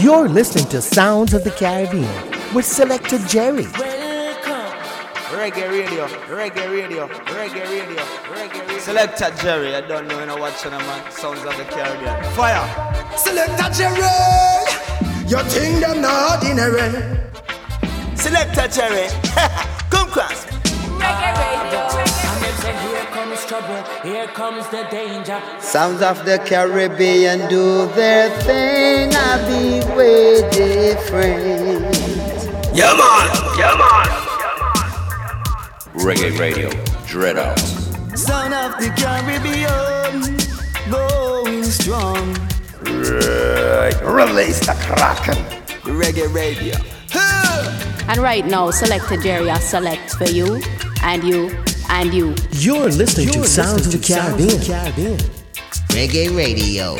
You're listening to Sounds of the Caribbean with Selecta Jerry. Reggae radio, reggae radio, reggae radio, reggae radio. Selecta Jerry, I don't know, you know, watching a man. Sounds of the Caribbean. Fire! Selecta Jerry, your thing them not ordinary. Selecta Jerry, come cross. trouble, here comes the danger. Sounds of the Caribbean do their thing, I be way different. Yeah, man, yeah, man. Reggae Radio, Dread Out. Sound of the Caribbean, going strong. Release the Kraken. Reggae Radio. And right now, Selecta Jerry, I select for you and you and you. You're listening You're to Sounds of the Caribbean. Caribbean. Reggae Radio.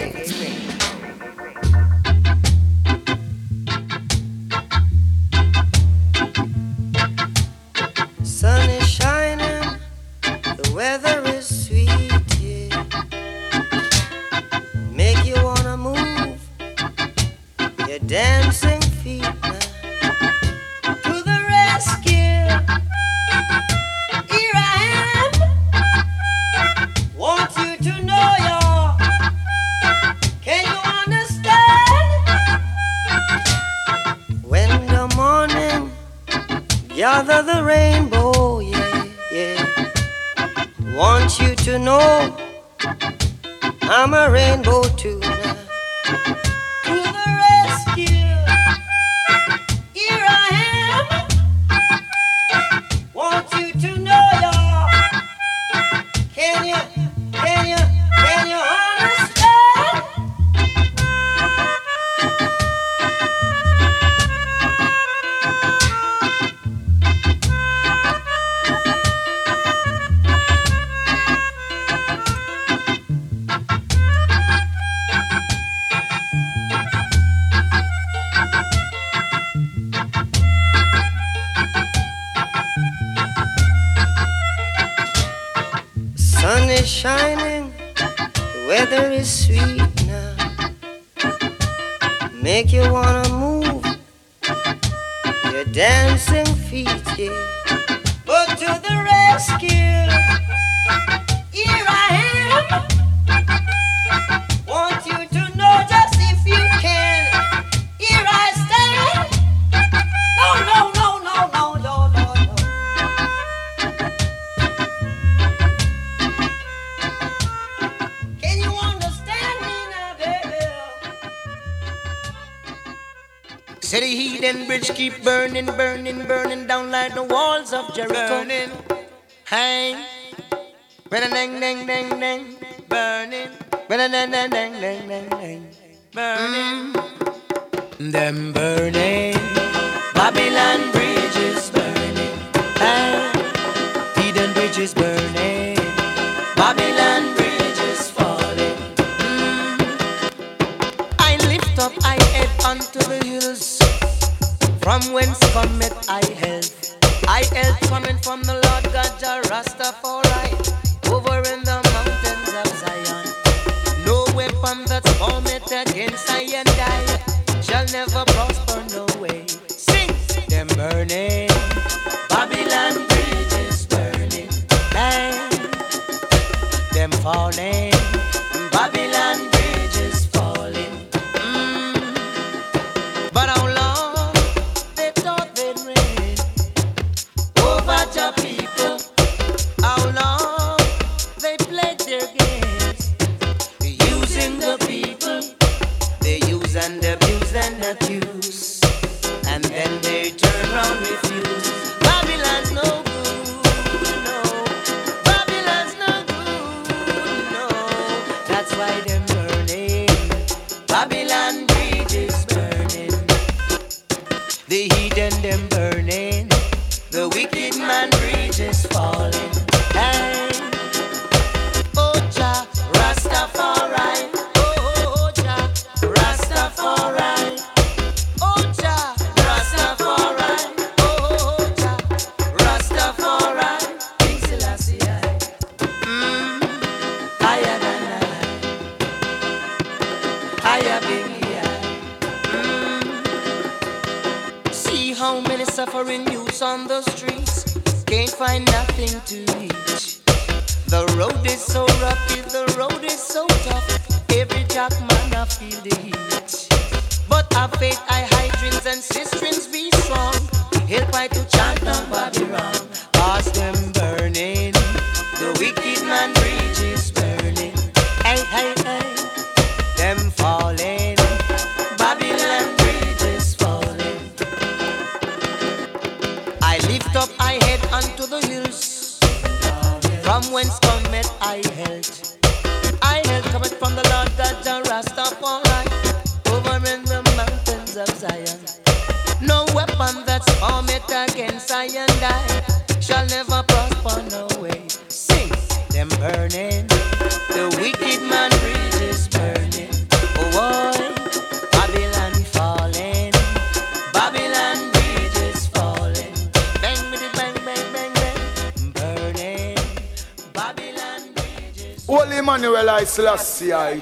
I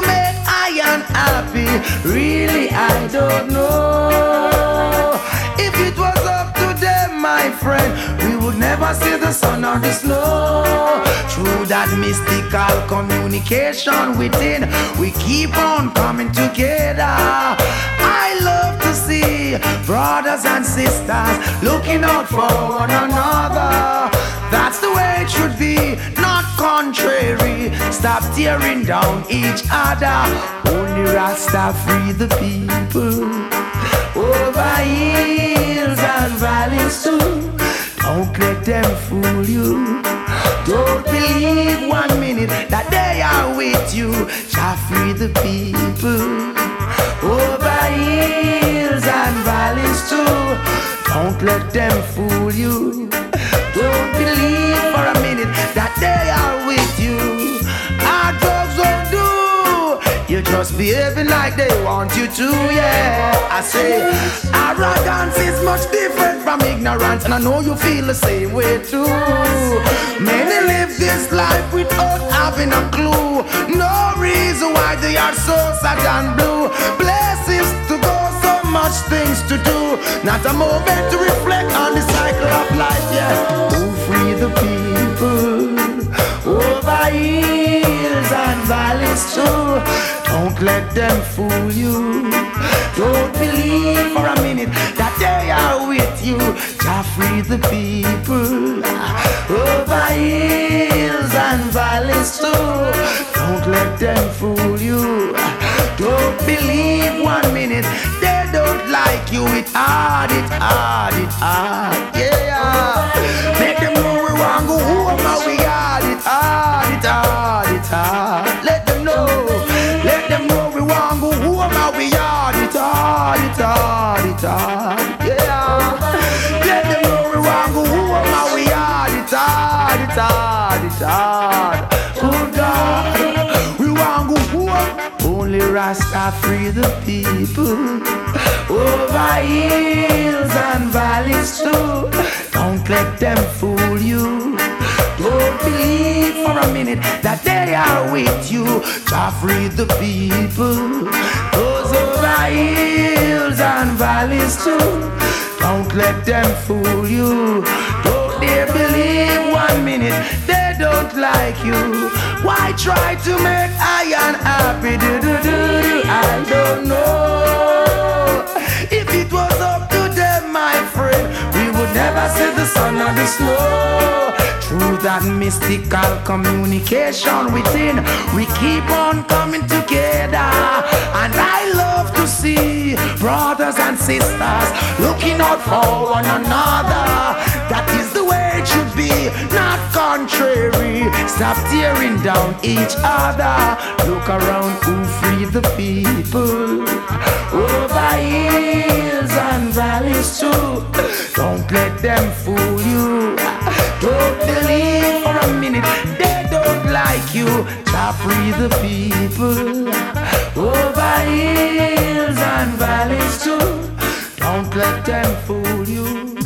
to make I unhappy? Really, I don't know. If it was up to them, my friend, we would never see the sun or the snow. Through that mystical communication within, we keep on coming together. I love to see brothers and sisters looking out for one another. That's the way it should be, contrary. Stop tearing down each other. Only Rasta free the people over hills and valleys too. Don't let them fool you. Don't believe one minute that they are with you. Shall free the people over hills and valleys too. Don't let them fool you. Don't believe for a minute that they are with you. Our dogs don't do. You're just behaving like they want you to, yeah. I say arrogance is much different from ignorance, and I know you feel the same way too. Many live this life without having a clue. No reason why they are so sad and blue. So much things to do. Not a moment to reflect on the cycle of life, yeah. Who free the people over hills and valleys too. Don't let them fool you. Don't believe for a minute that they are with you. Jah free the people over hills and valleys too. Don't let them fool you. Don't believe one minute they don't like you. It hard, it hard, it hard, yeah. Make them know we want go home and we hard, it hard, it hard, it hard. Let them know, let them know we want go home and we hard, it hard, it hard, it hard, yeah. Let them know we want go home and we hard, it hard, it hard, it hard. Good God, we want go home. Only Rasta free the people over hills and valleys too. Don't let them fool you. Don't believe for a minute that they are with you. Jah free the people. Those over hills and valleys too. Don't let them fool you. Don't dare believe one minute they don't like you. Why try to make I unhappy? Do, do, do, do. I don't know. It was up to them, my friend, we would never see the sun or the snow. Through that mystical communication within, we keep on coming together. And I love to see brothers and sisters looking out for one another to be, not contrary. Stop tearing down each other. Look around who free the people. Over hills and valleys too. Don't let them fool you. Don't believe for a minute they don't like you. Stop free the people. Over hills and valleys too. Don't let them fool you.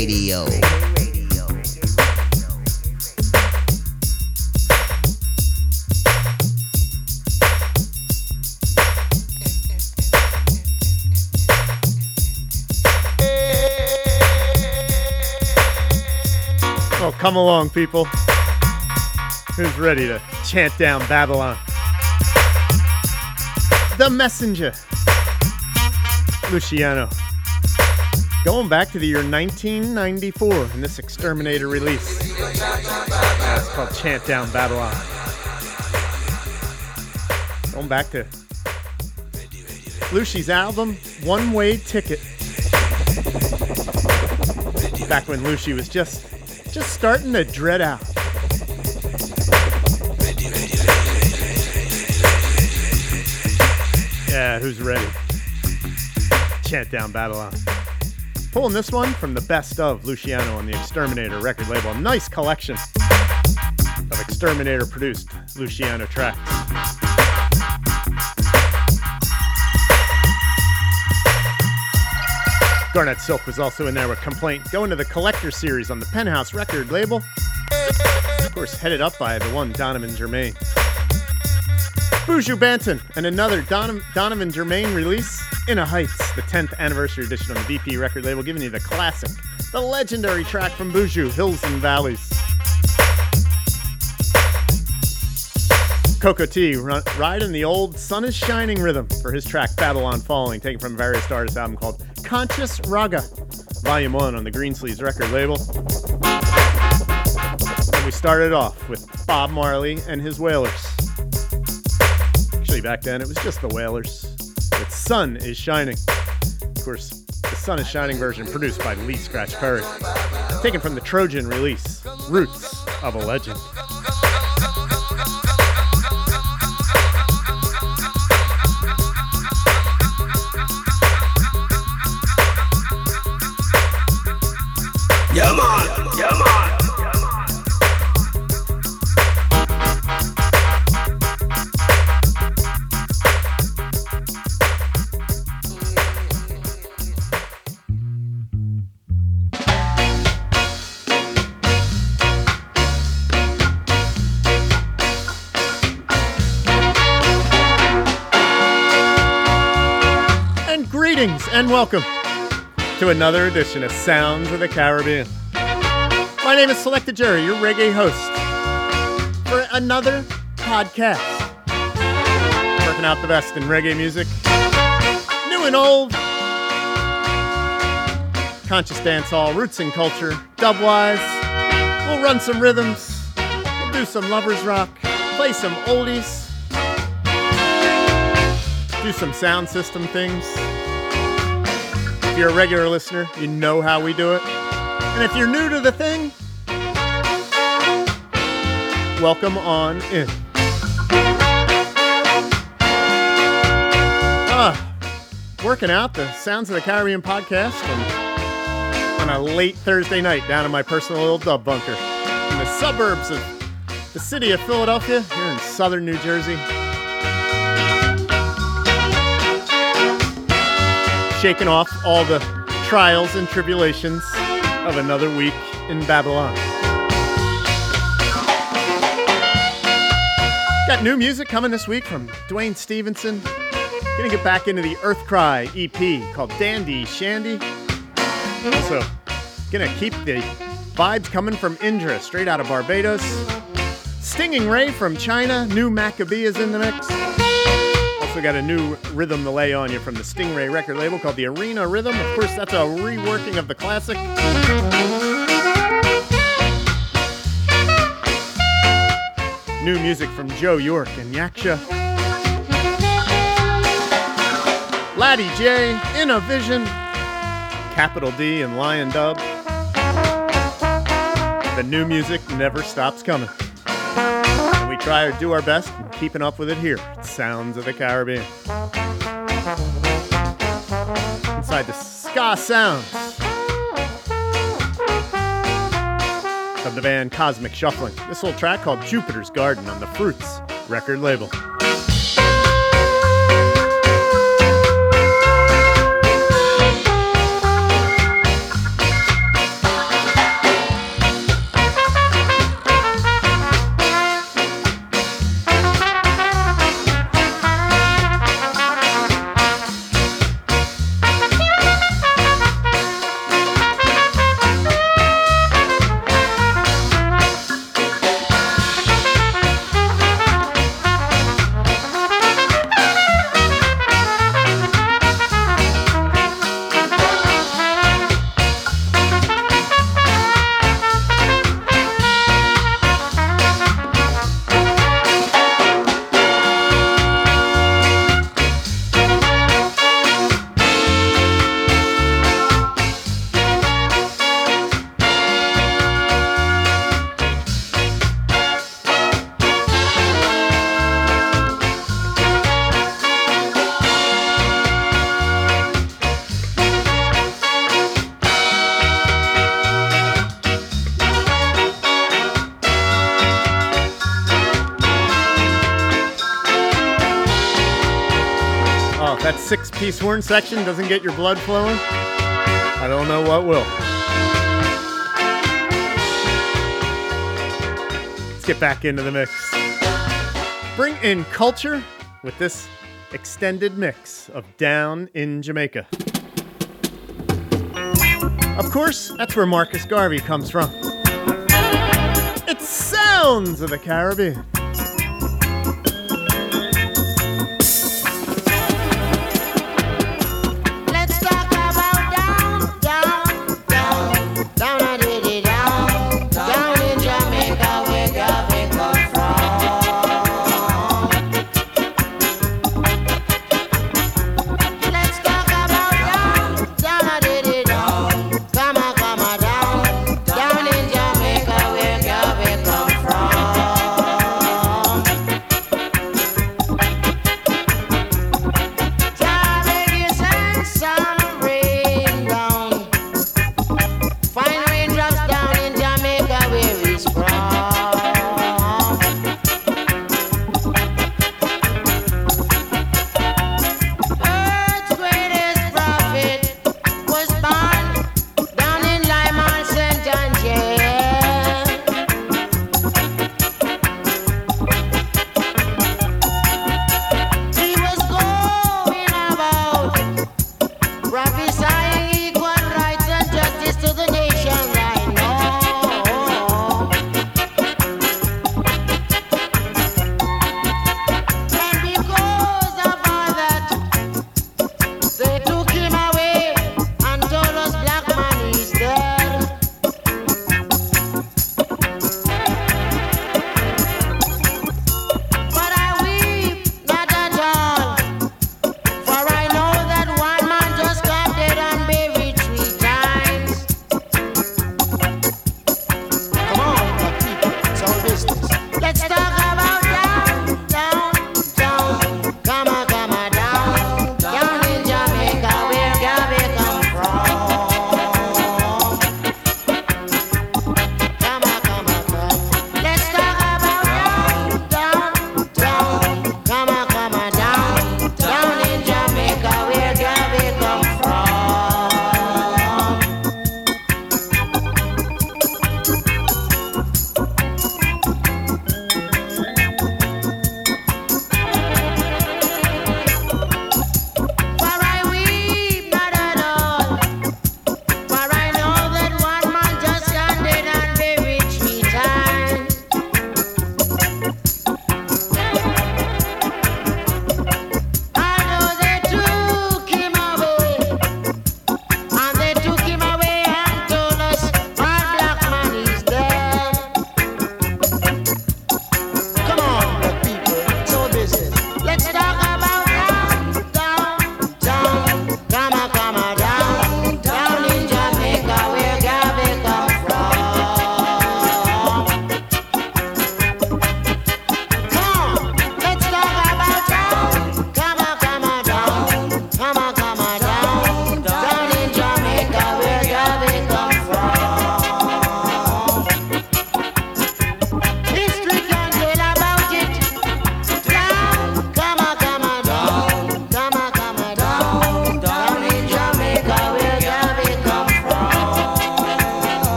Radio. Oh, come along, people. Who's ready to chant down Babylon? The Messenger. Luciano. Going back to the year 1994 in this Xterminator release. It's called Chant Down Babylon. Going back to Lucy's album, One Way Ticket. Back when Lucy was just just starting to dread out. Yeah, who's ready? Chant Down Babylon. Pulling this one from the best of Luciano on the Xterminator record label. Nice collection of Xterminator produced Luciano tracks. Garnet Silk was also in there with Complaint, going to the Collector series on the Penthouse record label. Of course, headed up by the one Donovan Germain. Buju Banton and another Don- Donovan Germain release, Inna Heights, the 10th anniversary edition on the VP record label, giving you the classic, the legendary track from Buju, Hills and Valleys. Cocoa Tea riding the old Sun is Shining rhythm for his track Babylon Falling, taken from various artists album called Conscious Ragga, Volume 1 on the Greensleeves record label. And we started off with Bob Marley and his Wailers. Actually, back then it was just the Wailers. With Sun is Shining. Of course, the Sun is Shining version produced by Lee Scratch Perry. Taken from the Trojan release, Roots of a Legend. And welcome to another edition of Sounds of the Caribbean. My name is Selected Jerry, your reggae host, for another podcast. Working out the best in reggae music, new and old, conscious dancehall, roots and culture, dubwise. We'll run some rhythms, we'll do some lovers rock, play some oldies, do some sound system things. If you're a regular listener, you know how we do it. And if you're new to the thing, welcome on in. Ah, working out the Sounds of the Caribbean podcast on, on a late Thursday night down in my personal little dub bunker in the suburbs of the city of Philadelphia here in southern New Jersey. Shaking off all the trials and tribulations of another week in Babylon. Got new music coming this week from Duane Stephenson. Gonna get back into the EarthKry EP called Dandy Shandy. Also, gonna keep the vibes coming from Indra, straight out of Barbados. Stinging Ray from China, new Macka B is in the mix. Also got a new rhythm to lay on you from the Stingray record label called the Arena Rhythm. Of course, that's a reworking of the classic. New music from Joe Yorke and Yaksha. Latty J, In a Vision, Capital D, and Lion Dub. The new music never stops coming. And we try to do our best in keeping up with it here. Sounds of the Caribbean. Inside the ska sounds of the band Cosmic Shuffling. This little track called Jupiter's Garden on the Fruits record label. Horn section doesn't get your blood flowing, I don't know what will. Let's get back into the mix. Bring in culture with this extended mix of Down in Jamaica. Of course, that's where Marcus Garvey comes from. It's Sounds of the Caribbean.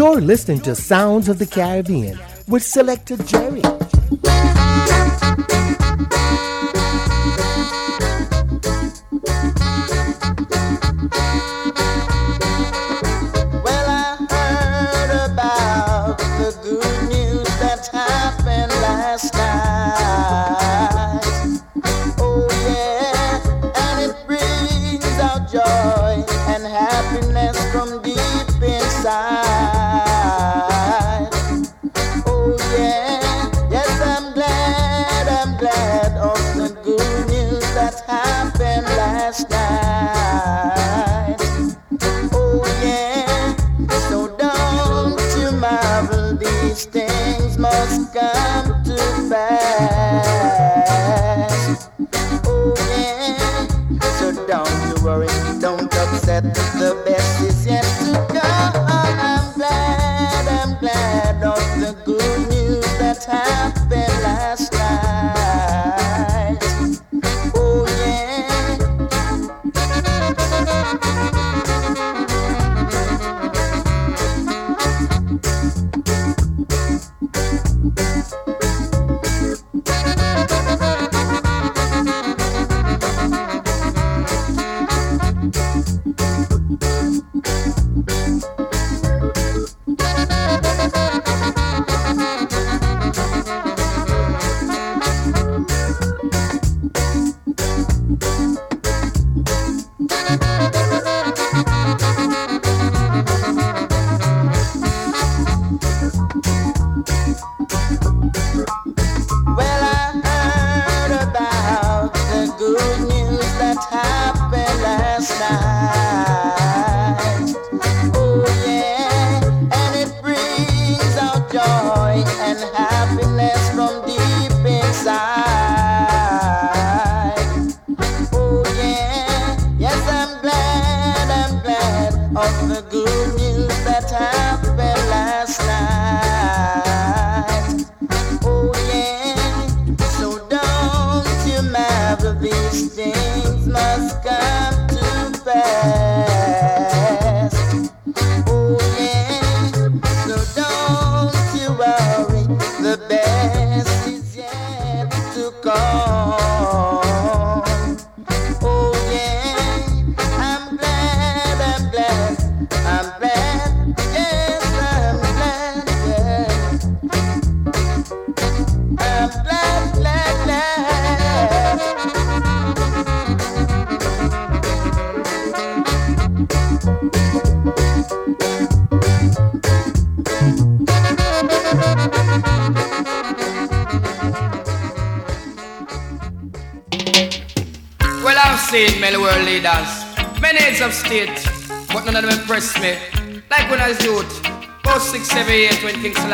You're listening to Sounds of the Caribbean with Selecta Jerry.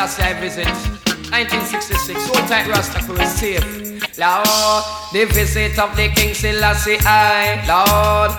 King Selassie I visit, 1966, old tight Rasta for was safe. Lord, the visit of the King Selassie I, Lord,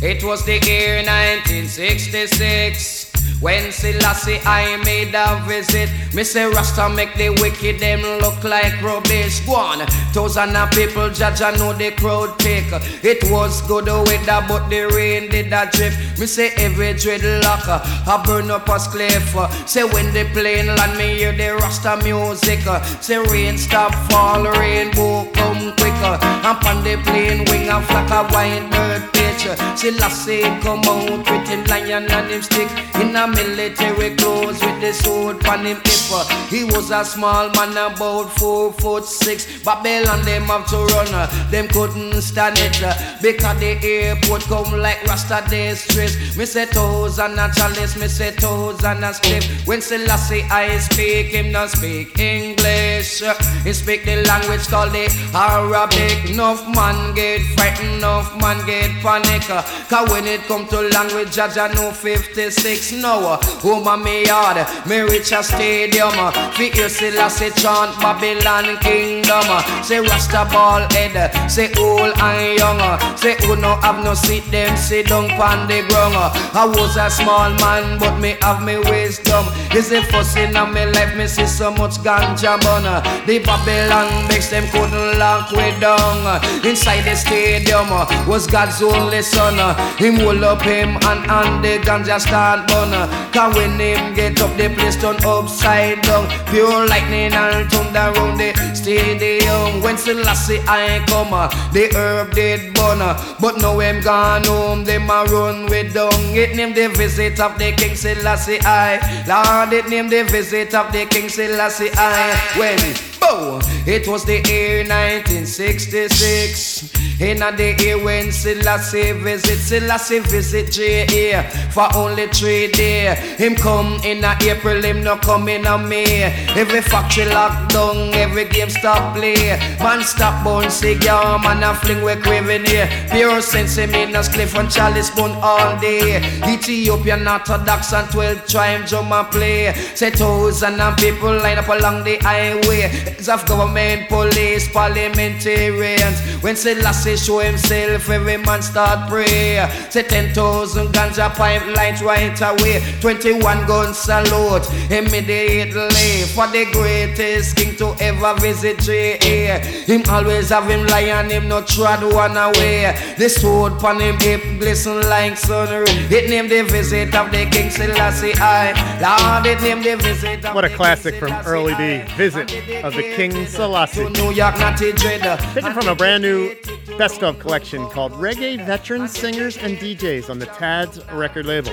it was the year 1966. When Selassie I made a visit, me say Rasta make the wicked them look like rubbish. Go on, thousand of people judge I know the crowd pick. It was good the weather, but the rain did a drip. Me say every dreadlock uh, I burn up a cliff. Uh. Say when the plane land, me hear the Rasta music. Uh. Say rain stop fall, rainbow come quicker. And on the plane wing a flock of white bird pitch. Selassie come out with him lion and him stick in a military clothes with the sword on him hip. He was a small man about four foot six. Babylon them have to run, uh, them couldn't stand it uh, because the airport come like Rasta day stress. Me say toes and a chalice, me say toes and a slip. When Selassie I speak, him not speak English. Uh, he speak the language called the Arabic. Enough man get frightened, enough man get panic. Cause when it come to language, I know 56 now. Oh my me yard, me reach a stadium. Stadium. Fi hear Selassie chant Babylon kingdom. Say Rasta ball head, say old and young. Say who no have no seat, them sit down pon the ground. I was a small man, but me have me wisdom. Is it fussing on me life? Me see so much ganja bun. The Babylon makes them couldn't lock way down. Inside the stadium was God's only son. Him hold up him and and the ganja start bun. Cause when him get up, the place turn upside down. Pure lightning and thunder round the stadium. When Selassie I come, the herb did burn. Uh, but now him gone home, them a run with dung. It name the visit of the King Selassie I. Lord, it name the visit of the King Selassie I. When Bow. It was the year 1966. In the year when Selassie visit, Selassie visit J.A. for only three days. Him come in a April, him no come in a May. Every factory locked down, every game stop play. Man stop bone cigar, man a fling we craving here. Pure sense in a cliff and chalice bone all day. Ethiopian Orthodox and 12 tribe drum and play. Say thousand and people line up along the highway. Heads of government, police, parliamentarians. When Selassie show himself, every man start pray. Say 10,000 guns are pipelines right away. 21 guns salute immediately for the greatest king to ever visit J.A. Him always have him lion, him no trod one away. The sword pon him hip glisten like sun. It named the visit of the king Selassie I. Lord, it named the visit of What a classic from Early B. Visit of the King Selassie. New York, not. Taken from a brand new best of collection called Reggae Veterans, Singers, and DJs on the Tads record label.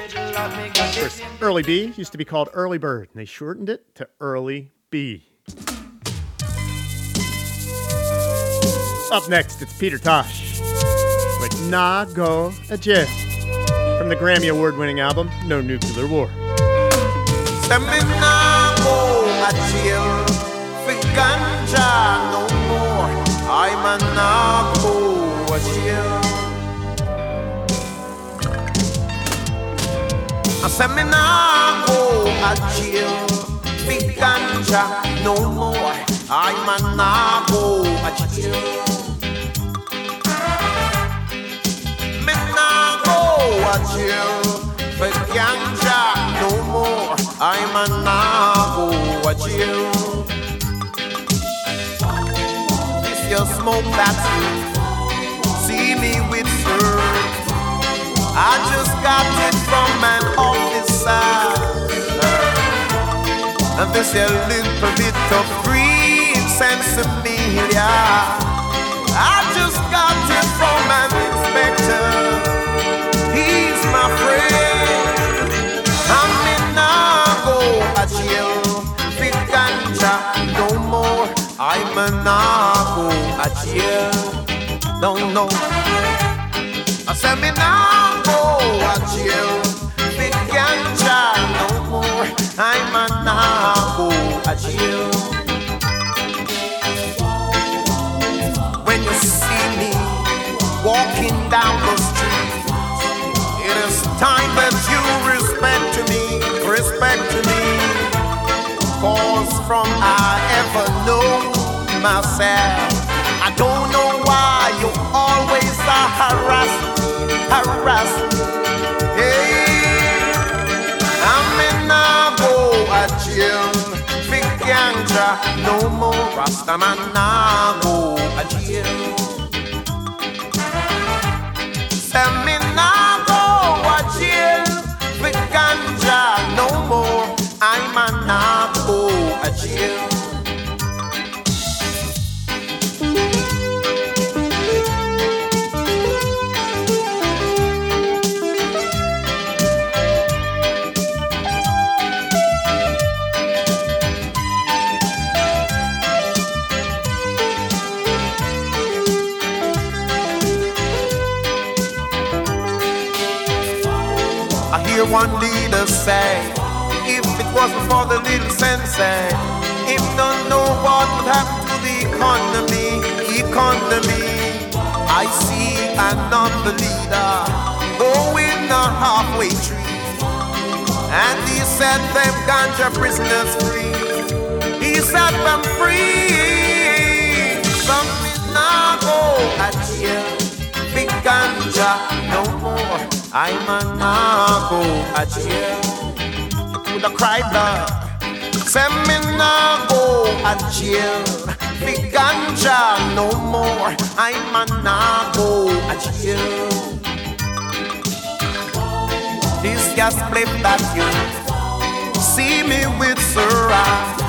First, Early B used to be called Early Bird, and they shortened it to Early B. Up next, it's Peter Tosh with Nah Go a Jail from the Grammy Award winning album No Nuclear War. I say me nah go a jail for ganja no more. I'm a nah go a jail. Me nah go a jail for ganja no more. I'm a nah go a jail. If you smoke that weed, see me with syrup. I just got it from an officer. And this a little bit of green sensimilia. I just got it from an inspector. He's my friend. I'm in Nago a jail. Big ganja no more. I'm a Nago a jail. No, no. I said me now go a jail. Myself, I don't know why you always are harassing me. Hey, I'm in Nabo a jail, big ganja, no more Rastaman Nabo a jail. Send me say, if it wasn't for the little sensei, him don't know what would happen to the economy, economy. I see another leader going a halfway tree, and he set them ganja prisoners free. He set them free. Some is not go at jail. Big ganja no more. I'm a go at jail. Could have cried love. Say me nah go at jail. Big ganja no more. I'm a nah go at jail. This gas split that you see me with Sarah.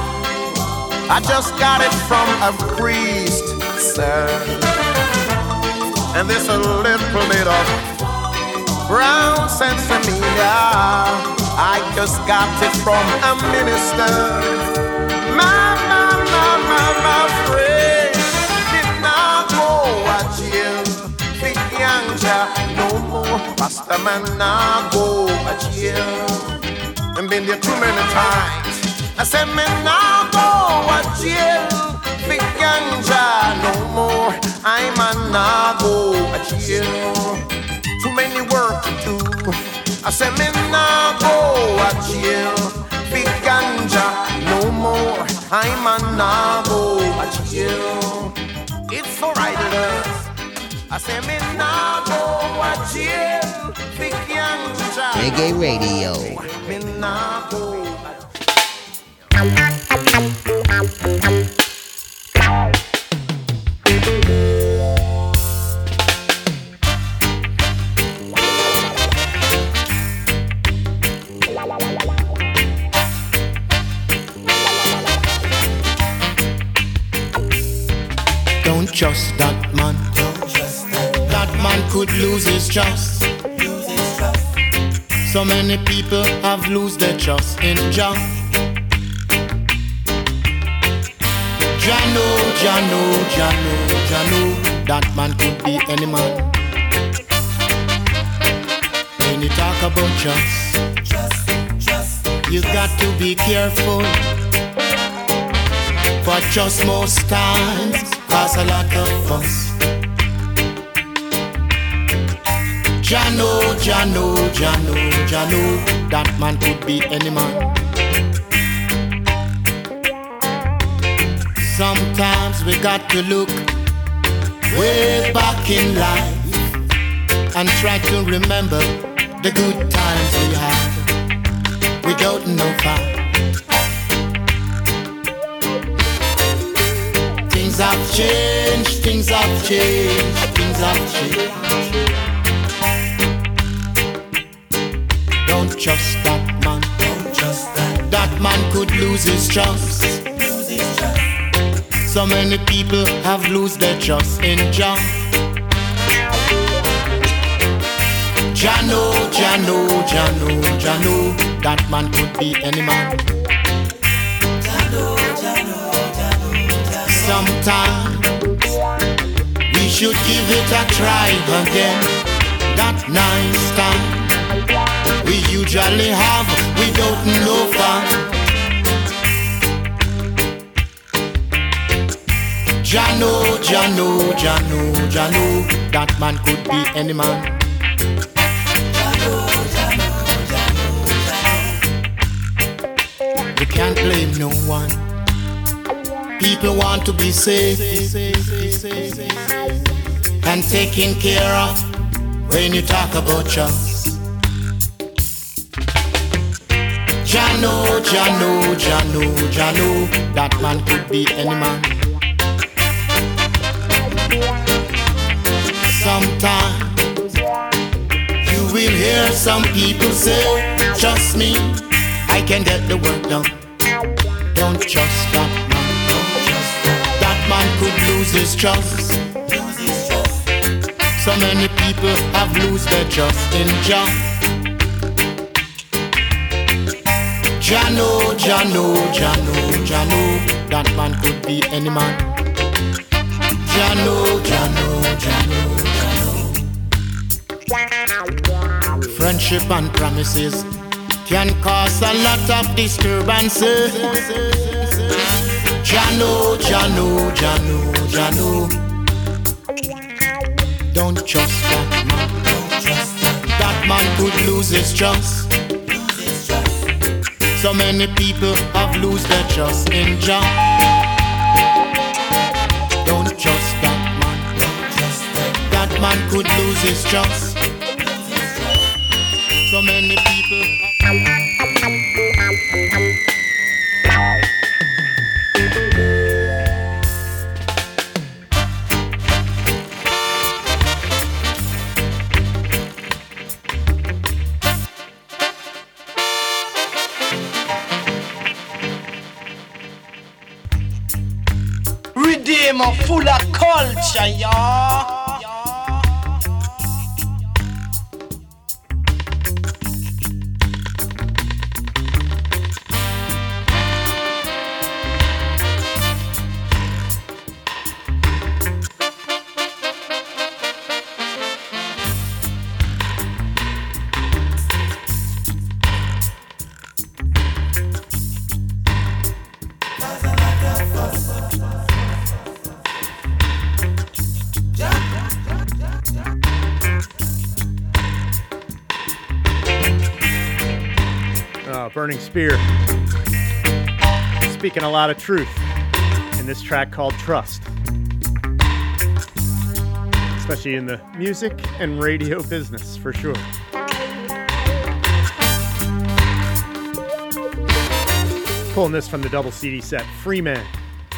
I just got it from a priest, sir. And this a little bit of brown sensimilla. I just got it from a minister. My, my, my, my, my friend did not go a jail. Big ganja no more. Pastor man not go a jail. And been there too many times. I said me not go a jail. Big ganja no more. I'm a not go a jail. Too many work to do. I said me not go a jail. Big ganja no more. I'm a not go a jail. It's alright, love. I say me nah go a jail, big ganja. Reggae Radio. Me nah go. Don't trust that man. That man could lose his trust. So many people have lost their trust in Jah. Jano, Jano, Jano, Jano. That man could be any man. When you talk about trust, you got to be careful. For just most times cause a lot of fuss. Jano, Jano, Jano, Jano, that man could be any man. Sometimes we got to look way back in life and try to remember the good times we had without no fight. Have changed, things have changed, things have changed. Don't trust that man. Don't trust that. That man could lose his trust. So many people have lose their trust in Jah. Jano, Jano, Jano, Jano. That man could be any man. Sometimes we should give it a try again. That nice time we usually have without no fun. Jano, Jano, Jano, Jano, that man could be any man. We can't blame no one. People want to be safe and taken care of when you talk about trust. Jano, Jano, Jano, Jano, that man could be any man. Sometimes you will hear some people say, Trust me, I can get the work done. Don't trust that could lose his trust. So many people have lost their trust in Jah. Jano, Jano, Jano, Jano, that man could be any man. Jano, Jano, Jano, Jano. Friendship and promises can cause a lot of disturbances. Jano, Jano, Jano, Jano. Don't trust that man. That man could lose his trust. So many people have lost their trust in Jah. Don't trust that man. That man could lose his trust. So many people. Full of culture, y'all. Burning Spear. Speaking a lot of truth in this track called Trust. Especially in the music and radio business, for sure. Pulling this from the double CD set Freeman,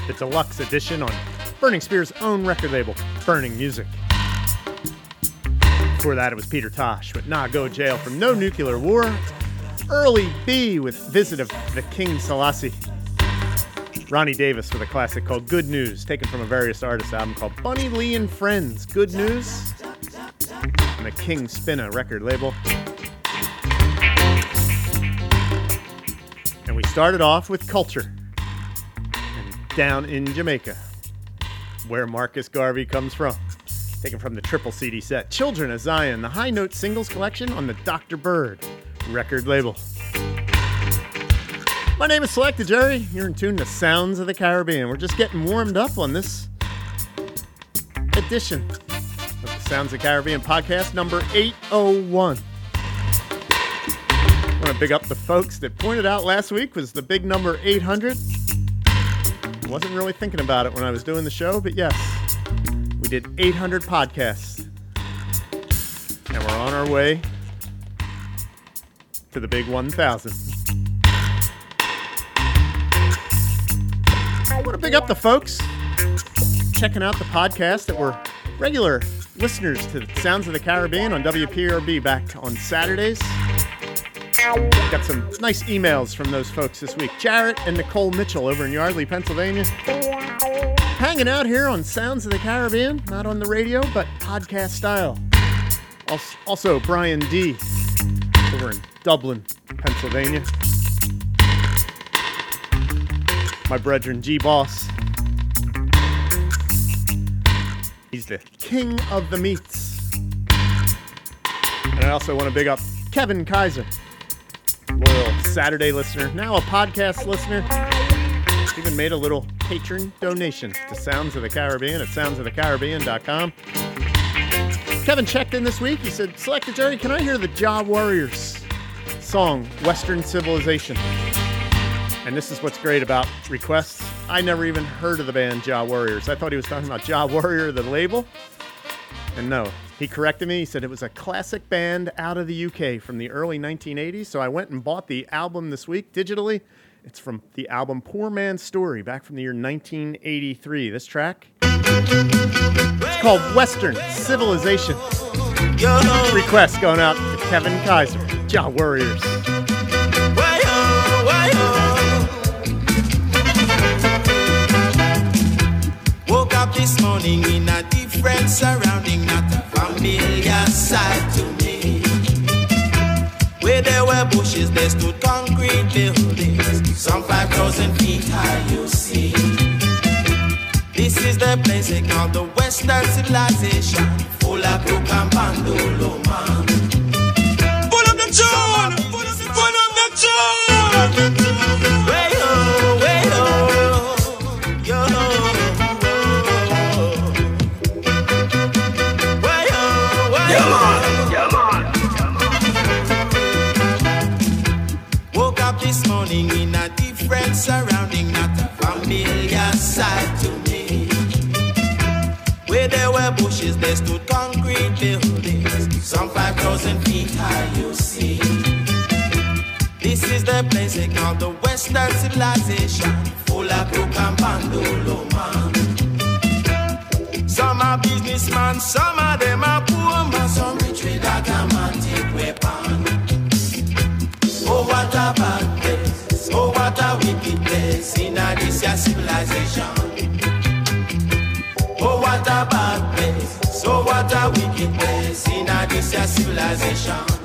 the deluxe edition on Burning Spear's own record label, Burning Music. Before that, it was Peter Tosh with Nah Go Jail from No Nuclear War. Early B with Visit of the King Selassie. Ronnie Davis with a classic called Good News, taken from a various artists album called Bunny Lee and Friends. Good News. And the King Spinna record label. And we started off with Culture. And down in Jamaica, where Marcus Garvey comes from. Taken from the triple CD set Children of Zion, the high note singles collection on the Dr. Bird record label. My name is Selecta Jerry. You're in tune to Sounds of the Caribbean. We're just getting warmed up on this edition of the Sounds of the Caribbean podcast number 801. I want to big up the folks that pointed out last week was the big number 800. I wasn't really thinking about it when I was doing the show, but yes, we did 800 podcasts. And we're on our way to the big 1000. I want to big up the folks checking out the podcast that were regular listeners to Sounds of the Caribbean on WPRB back on Saturdays. Got some nice emails from those folks this week. Jarrett and Nicole Mitchell over in Yardley, Pennsylvania. Hanging out here on Sounds of the Caribbean, not on the radio, but podcast style. Also, Brian D. over in Dublin, Pennsylvania. My brethren G Boss. He's the king of the meats. And I also want to big up Kevin Kaiser, loyal Saturday listener, now a podcast listener. Even made a little patron donation to Sounds of the Caribbean at soundsofthecaribbean.com. Kevin checked in this week. He said, Selecta Jerry, can I hear the Jah Warriors song, Western Civilization? And this is what's great about requests. I never even heard of the band Jah Warriors. I thought he was talking about Jah Warrior, the label. And no, he corrected me. He said it was a classic band out of the UK from the early 1980s. So I went and bought the album this week digitally. It's from the album Poor Man's Story, back from the year 1983. This track, it's called Western Civilization. Request going out to Kevin Kaiser, Jah Warriors. Woke up this morning in a different surrounding, not a familiar sight to me. Where there were bushes, there stood concrete buildings, some 5,000 feet high, you see. This is the place they call the Western civilization, full of crook and bandolo, man. Pull up the tune! Pull up the tune! side to me. Where there were bushes, there stood concrete buildings, some 5,000 feet high, you see. This is the place they call the Western civilization, full of crook and bandolo man. Some are businessmen, some of them are poor man, some rich with a romantic weapon. Oh, what a bad place, oh, what a wicked place in a it's your civilization. Oh, what a bad place. So, what a wicked place. In this your civilization.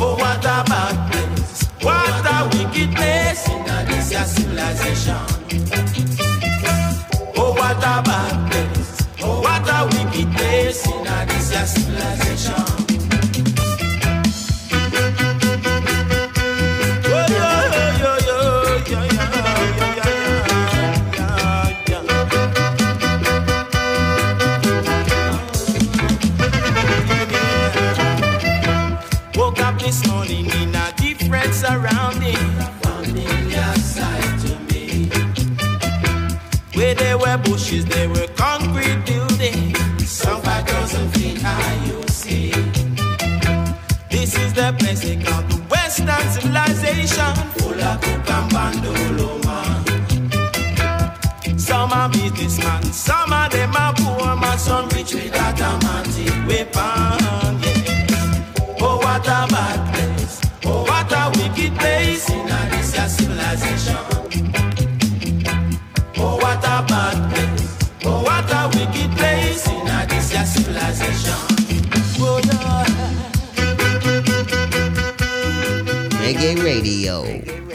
Oh, wickedness in this civilization. Oh, what about? and civilization. Fula kuka bandoloma. Some are businessmen, some of them are poor man, some rich without a man. Radio.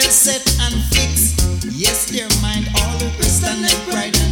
well set and fixed. Yes, their mind all the crystal and bright and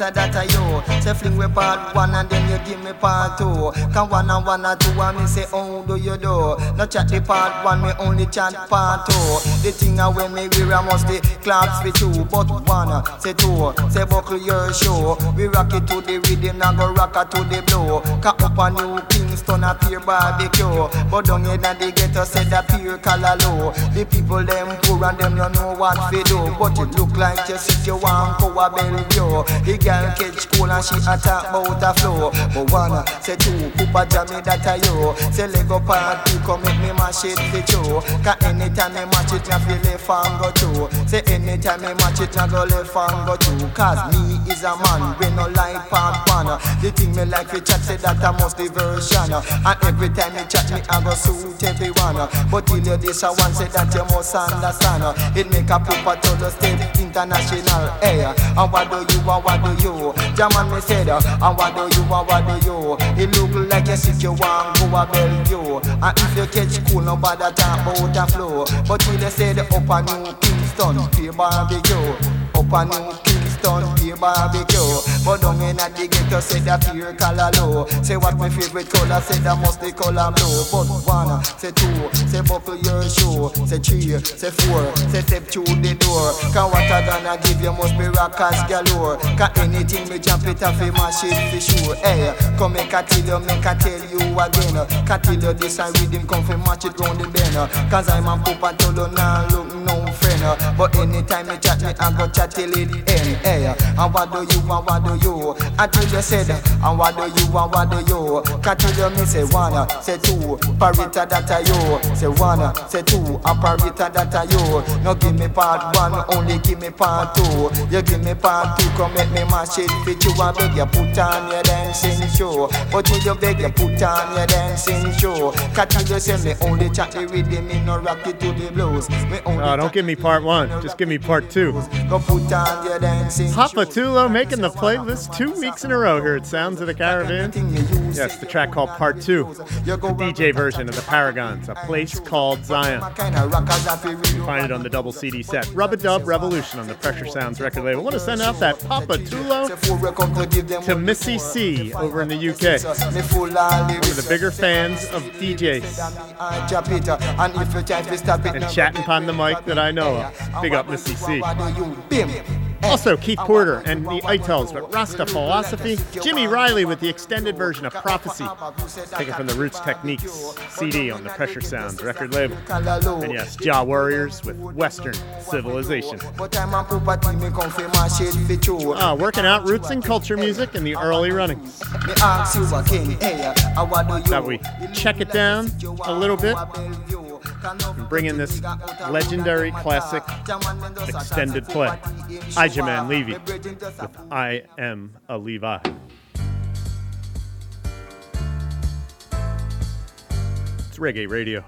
operator that I you. Say fling we part one and then you give me part two. Can one and one and two and me say how do you do? No chat the part one, me only chat part two. The thing a when me wear I must the claps for two, but one say two. Say buckle your show. We rock it to the rhythm, now go rock it to the blow. Cut up a new pure barbecue. But down in the ghetto say that pure color low. The people them poor and them don't know what to do. But it look like just if you want power Bellevue. The girl catch cool and she attack bout a flow. But one say two, Papa Jammy that a you. Say Lego party come make me mash it for you. Cause anytime me match it, me feel left and go through. Say anytime me match it, I go left and go through. Cause me is a man, we no like part one. The thing me like fi chat say that I must the version. And every time me chat me I go suit everyone. But till you this a one say that you must understand. It make a proper to the state international. Hey, and what do you and what do you? German me said, and what do you and what do you? It look like you sick you want go a Bellevue. And if you catch cool, nobody talk about a flow. But till they say the up a new Kingston, pay barbecue. Up a new Kingston, pay barbecue. But down in the ghetto, say that pure color low. Say what my favorite color, say that must the color blue. But one, say two, say buckle your shoe. Say three, say four, say step through the door. Cause what I gonna give you must be rockers galore. Cause anything me jump it off, it mash it for sure. Hey, come make a tell you, make a tell you again. Cause tell you this and rhythm come fi match it round the bend. Cause I'm a pupa tolo now look no friend. But anytime me chat me, I go chat till it end. Hey, and what do you and what do you? Until you said, and what do you and what do you? Cause till you me say one, say two, parita that I you. Say one, say two, a parita that I you. No give me part one, only give me part two. You give me part two, come make me mash it fit you. I beg you put on your dancing show. But till you beg you put on your dancing show. Cause till you say me only chat the rhythm, me no rock it to the blues. Me only Oh, don't give me part one. Just give me part two. go put on your dancing Papa Tulo making the playlist two weeks in a row here at Sounds of the Caribbean. Yes, the track called Part Two, the DJ version of the Paragons, a place called Zion. You find it on the double CD set. Rub a Dub Revolution on the Pressure Sounds record label. I want to send out that Papa Tulo to Missy C over in the UK. One of the bigger fans of DJs and chatting upon the mic that I know of. Big up Missy C. Also, Keith Porter and the Itals, but Rasta Philosophy. Jimmy Riley with the extended version of Prophecy, taken from the Roots Techniques CD on the Pressure Sounds record label. And yes, Jah Warriors with Western Civilization. Ah, working out roots and culture music in the early runnings. That we check it down a little bit and bring in this legendary classic extended play. Ijahman Levi with I Am a Levi. It's reggae radio.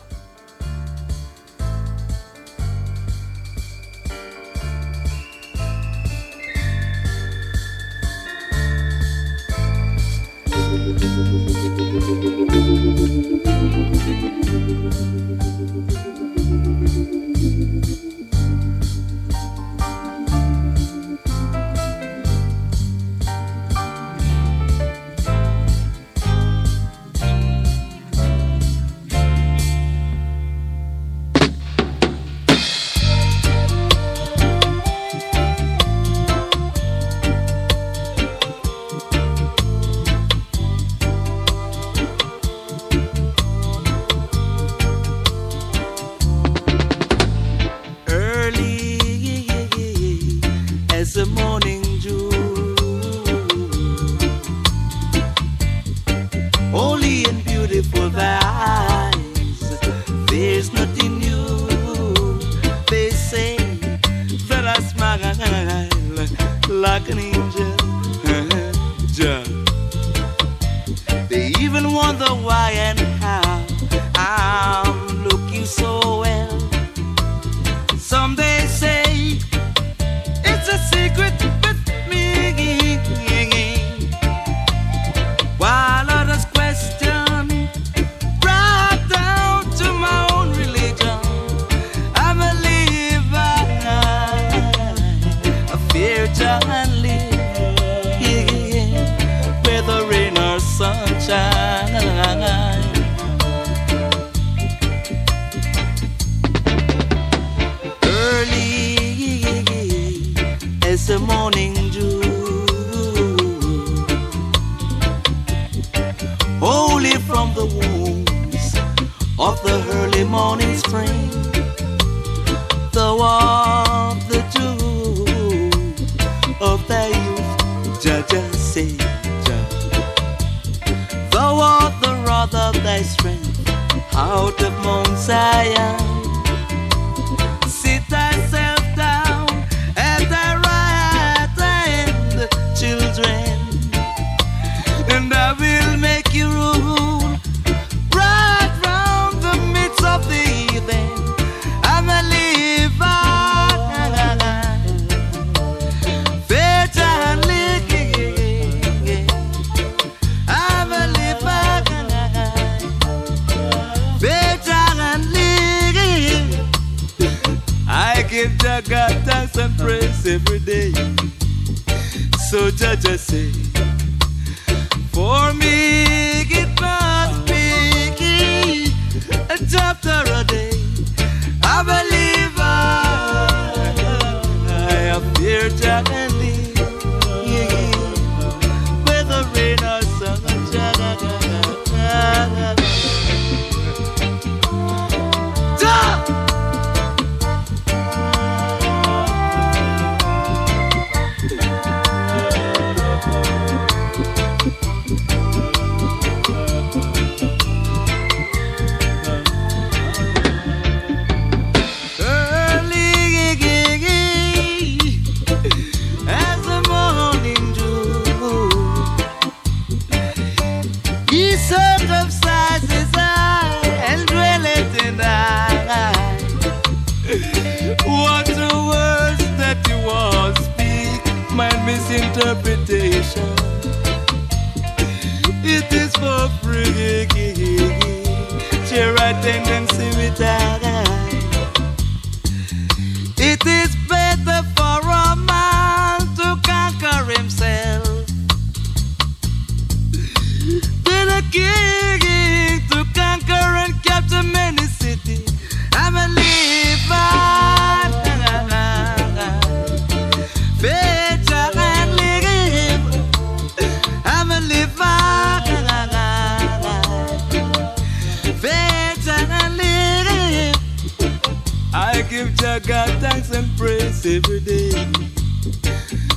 I got thanks and praise every day.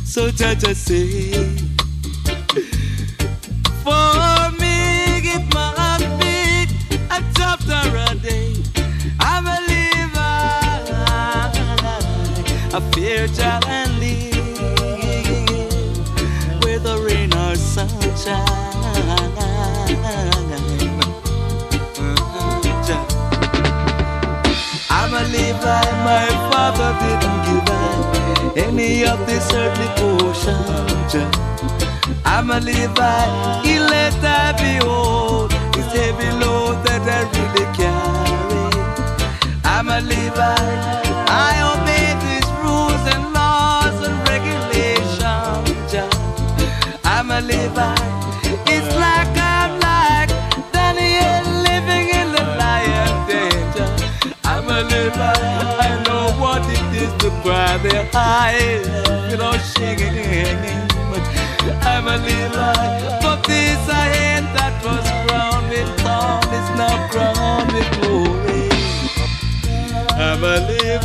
So judge I say, for me give my feet a chapter a day. I believe I, I, I and live with the rain or sunshine. my father didn't give I any of this earthly portion. I'm a Levi, he let I behold this heavy load that I really carry. I'm a Levi. I'm a little this I hand that was crowned with thorn is now crowned with glory. I'm a little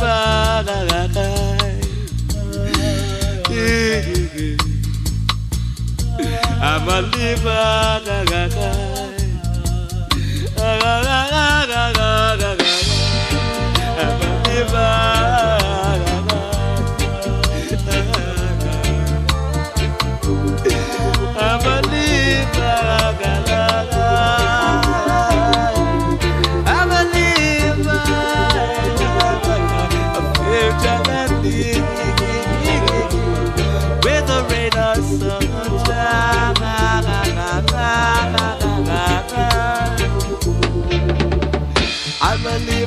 I'm a liver. I'm a liver.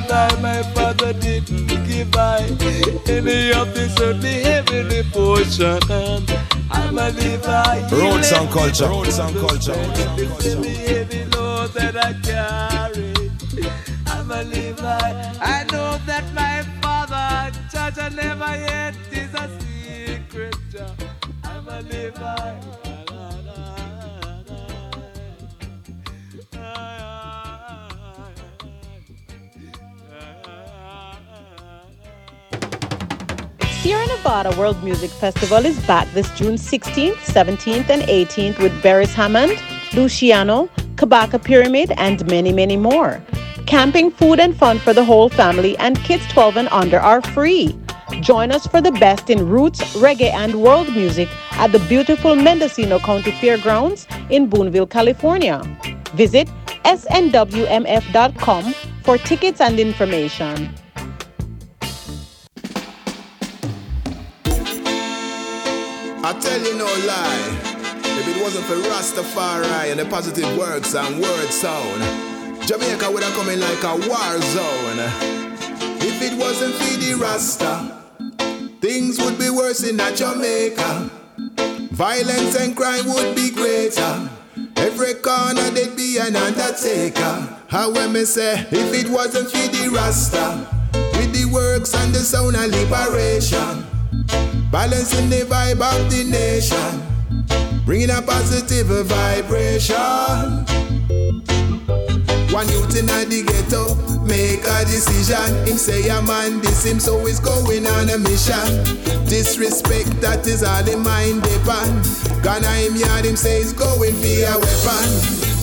that I, my father didn't give I any of this heavenly portion. And I'm a Levi. Roads and culture. Roads and culture. Heavy load that I carry. I'm a Levi. I know that my father, Judge, never yet is a secret. I'm a Levi. Nevada World Music Festival is back this June 16th, 17th, and 18th with Beres Hammond, Luciano, Kabaka Pyramid, and many, many more. Camping, food, and fun for the whole family, and kids 12 and under are free. Join us for the best in roots, reggae, and world music at the beautiful Mendocino County Fairgrounds in Boonville, California. Visit snwmf.com for tickets and information. I tell you no lie. If it wasn't for Rastafari and the positive works and word sound, Jamaica would have come in like a war zone. If it wasn't for the Rasta, things would be worse in a Jamaica. Violence and crime would be greater. Every corner there'd be an undertaker. How when me say, if it wasn't for the Rasta, with the works and the sound of liberation. Balancing the vibe of the nation, bringing a positive vibration. One youth in the ghetto make a decision. Him say a man this him so he's going on a mission. Disrespect that is all in mind depend. Gonna him yard him say he's going for a weapon.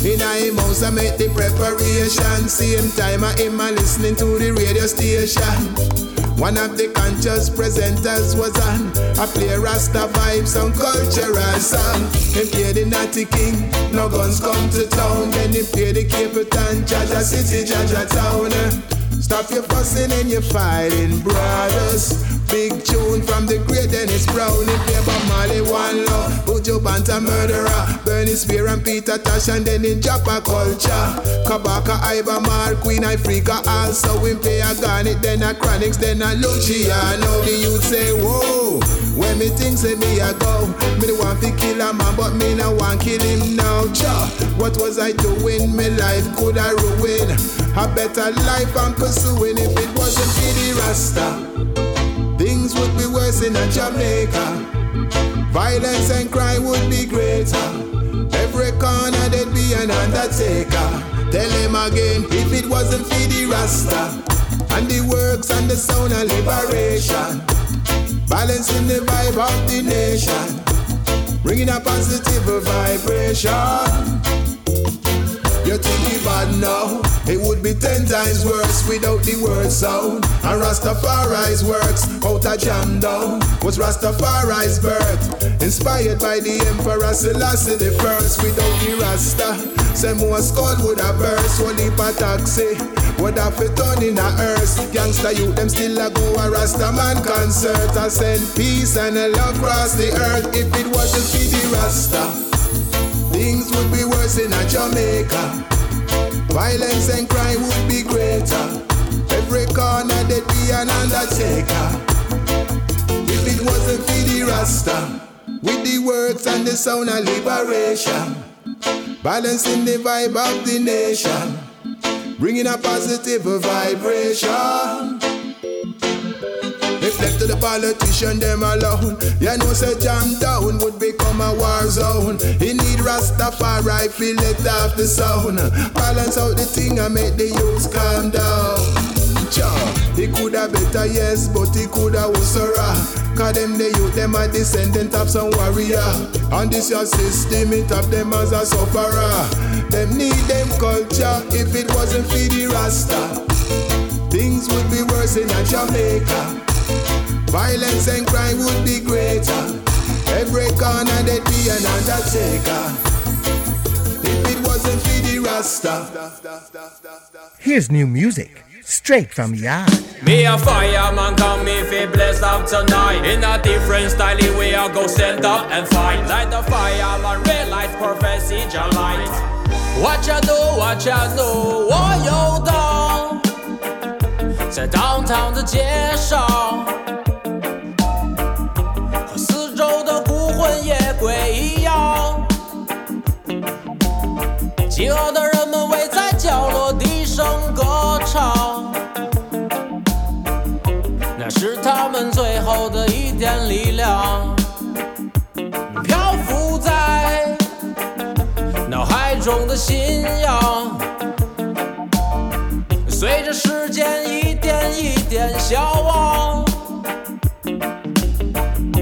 In a him house I make the preparation. Same time I him a listening to the radio station. One of the conscious presenters was on. I play Rasta vibes and cultural song. Him play the Natty King, no guns come to town. Then he play the Cape Jaja City, Jaja Town. Stop your fussing and your fighting, brothers. Big tune from the great Dennis Brown. He play Bob Marley, One Love, Buju Banton Murderer, Burning Spear and Peter Tosh, and then in Japa Culture. Kabaka, Iba, Mar, Queen Ifrica, also we play a Garnet, then a Chronixx, then a Luciano. The youth say, whoa, when me think say me a go, me the want to kill a man, but me no want kill him now. Cha, what was I doing? Me life could I ruin? A better life I'm pursuing if it wasn't for the Rasta. Things would be worse in a Jamaica. Violence and crime would be greater. Every corner there'd be an undertaker. Tell him again, if it wasn't for the Rasta and the works and the sound of liberation, balancing the vibe of the nation, bringing a positive vibration. You think it bad now? It would be ten times worse without the word sound. And Rastafari's works out a jam down was Rastafari's birth. Inspired by the Emperor Selassie the. Without the Rasta, say more skull would have burst. One heap of taxi would have fit on in a earth. Gangsta youth them still a go a Rasta man concert. I send peace and a love across the earth. If it wasn't for the Rasta. Things would be worse in a Jamaica. Violence and crime would be greater. Every corner there'd be an undertaker. If it wasn't for the Rasta, with the words and the sound of liberation, balancing the vibe of the nation, bringing a positive vibration. Left to the politician, them alone, you know, say jam down would become a war zone. He need Rastafari, feel it off the sound. Balance out the thing and make the youths calm down. Cha, he coulda better, yes, but he coulda worser. Cause them the youth, them a descendant of some warrior. And this your system, it have them as a sufferer. Them need them culture if it wasn't for the Rasta. Things would be worse in a Jamaica. Violence and crime would be greater. Every corner there'd be an undertaker. If it wasn't for the Rasta. Here's new music, straight from Yard. Me a fireman come me fi blessed up tonight In a different style the way I go stand up and fight Light the fireman realize prophecy your light What you do, what you do, oh yo down Say 在倒塌的街上，和四周的孤魂野鬼一样，饥饿的人们围在角落低声歌唱，那是他们最后的一点力量，漂浮在脑海中的信仰。时间一点一点消亡，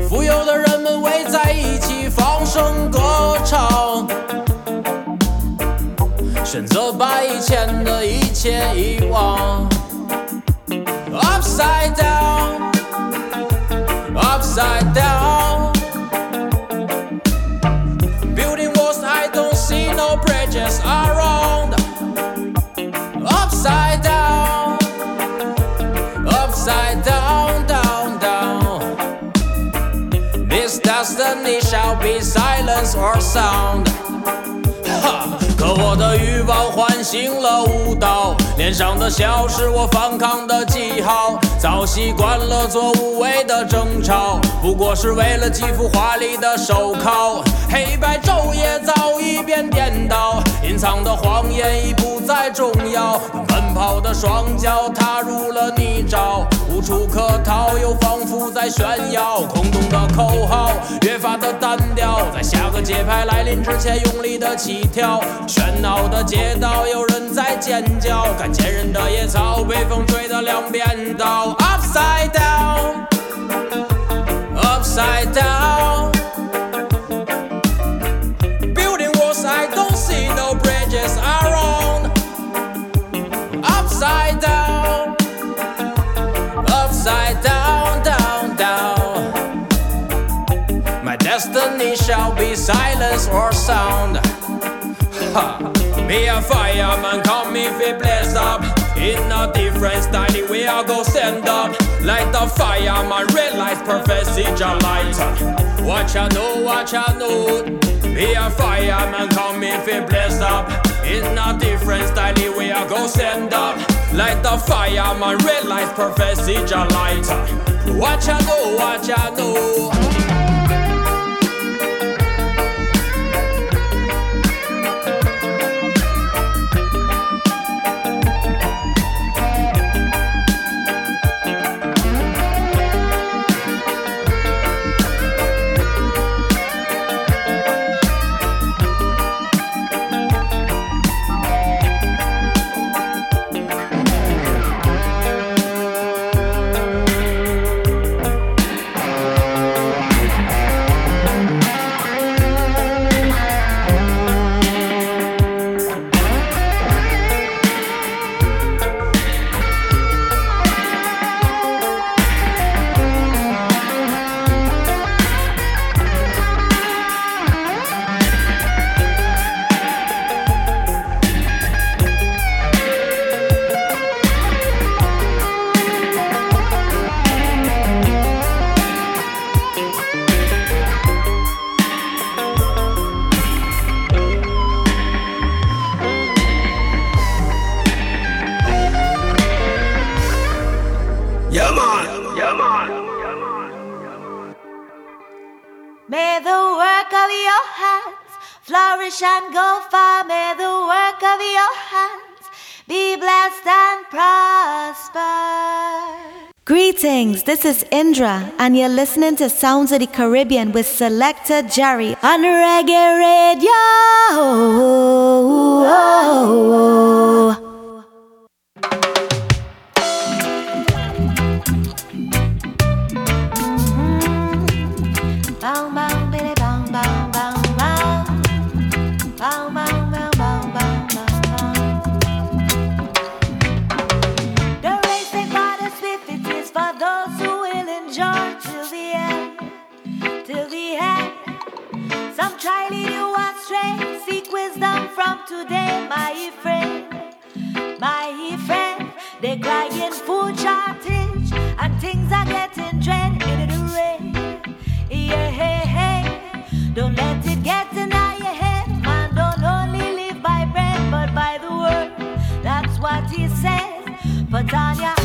富有的人们围在一起放声歌唱，选择把以前的一切遗忘。Upside down, upside down. Shall be silence or sound. 可我的欲望唤醒了舞蹈，脸上的笑是我反抗的记号。早习惯了做无谓的争吵，不过是为了几副华丽的手铐。黑白昼夜早已变颠倒，隐藏的谎言已不再重要。奔跑的双脚踏入了泥沼，无处可逃，又仿佛在炫耀。空洞的口号越发的单调，在下个节拍来临之前用力的起跳。喧闹的街道有人在尖叫，看见人的野草被风吹得两边倒。Upside down, upside down. Building walls, I don't see no bridges around. Upside down, upside down, down, down. My destiny shall be silence or sound. Me a fireman, come if it blaze up. In a different style, we are go stand up. Like the fireman, realize prophecy, Jah light. Watch I know, watch I know. Me a fireman, come if it blaze up. In a different style, we are go stand up. Like the fireman, realize prophecy, Jah light. Watch I know, watch I know. Your hands flourish and go far. May the work of your hands be blessed and prosper. Greetings, this is Indra, and you're listening to Sounds of the Caribbean with Selecta Jerry on Reggae Radio. Some try lead you astray, seek wisdom from today, my friend, my friend. They're crying food shortage, and things are getting dread in the rain. Yeah, hey, hey. Don't let it get in your head, man. Don't only live by bread, but by the word. That's what he said. But on your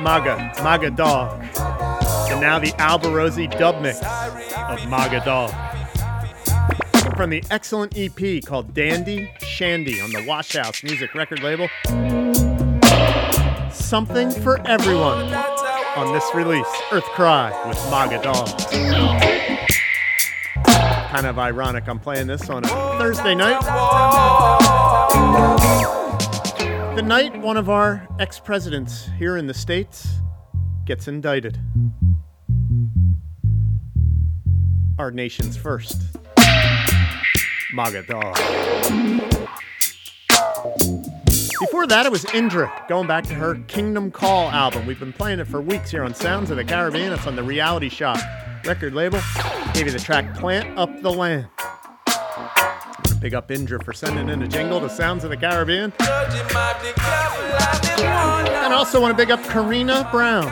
Maga, Maga Dog. And now the Alborosie dub mix of Maga Dog. From the excellent EP called Dandy Shandy on the Wash House Music record label. Something for everyone on this release Earth Cry with Maga Dog. Kind of ironic, I'm playing this on a Thursday night. The night one of our ex presidents here in the States gets indicted. Our nation's first. MAGA. Before that, it was Indra, going back to her Kingdom Call album. We've been playing it for weeks here on Sounds of the Caribbean. It's on the Reality Shop record label. Gave you the track Plant Up the Land. Big up Indra for sending in a jingle to Sounds of the Caribbean. And also want to big up Karina Brown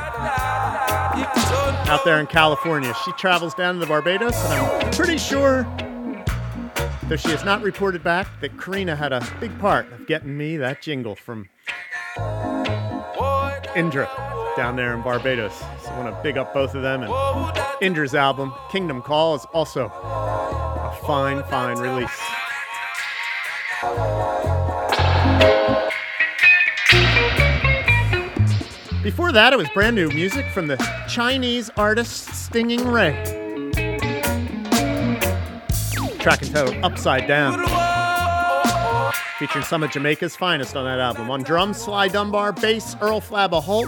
out there in California. She travels down to the Barbados, and I'm pretty sure, though she has not reported back, that Karina had a big part of getting me that jingle from Indra down there in Barbados. So I want to big up both of them. And Indra's album, Kingdom Call, is also a fine, fine release. Before that, it was brand new music from the Chinese artist Stinging Ray. Track entitled Upside Down. Featuring some of Jamaica's finest on that album. On drums, Sly Dunbar, bass, Earl Flabba Holt,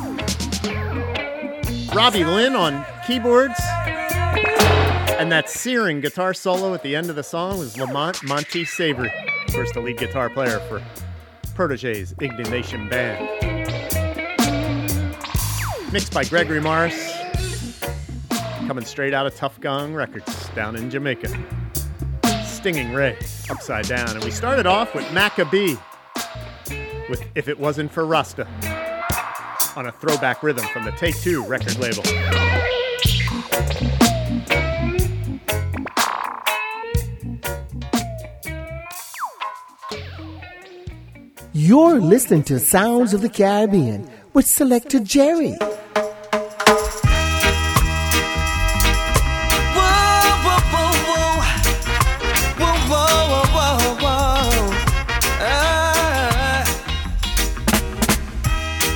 Robbie Lyn on keyboards, and that searing guitar solo at the end of the song was Lamont Monty Savory, of course, the lead guitar player for Protoje's Ignition Band. Mixed by Gregory Morris, coming straight out of Tuff Gong Records down in Jamaica. Stinging Ray, Upside Down. And we started off with Macka B with If It Wasn't for Rasta on a throwback rhythm from the Take Two record label. You're listening to Sounds of the Caribbean with Selecta Jerry.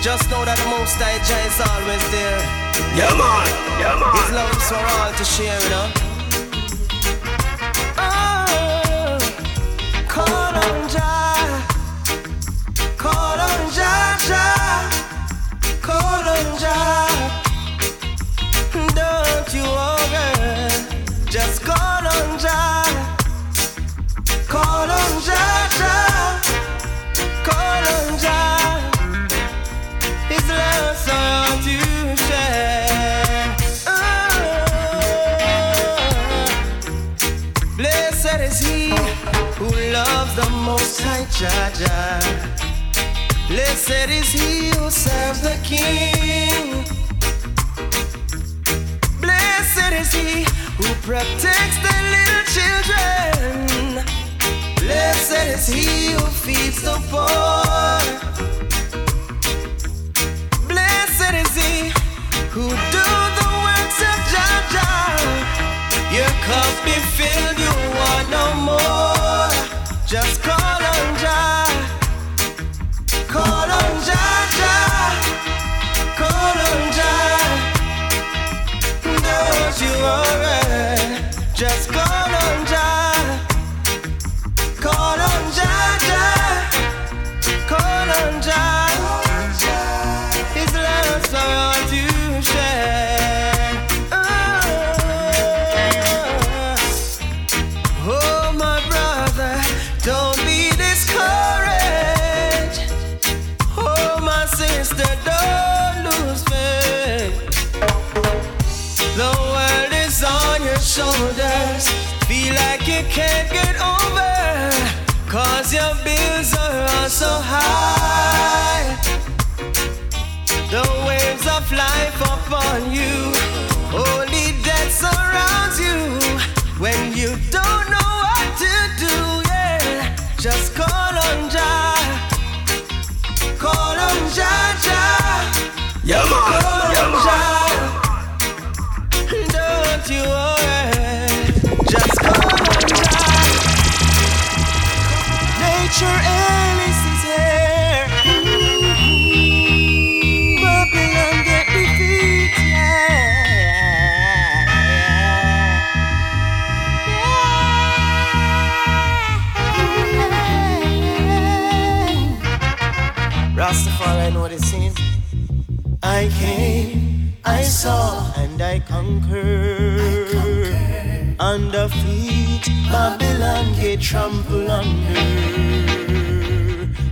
Just know that the Most High is always there. Yeah, man. Yeah, man. His love is for all to share, you know. Don't you worry, just call on Jah, call on Jah, Jah, call on Jah. His love so to share. Oh, blessed is he who loves the Most High Jah Jah. Blessed is he who serves the King. Blessed is he who protects the little children. Blessed is he who feeds the poor. Blessed is he who do the works of Jah. Your cup be filled, you want no more. Worry, just call so high. The waves of life upon you. Holy death surrounds you. When you don't know what to do, yeah. Just call on Jah. Call on Jah. I came, I saw, and I conquered. Under feet, Babylon get trampled under.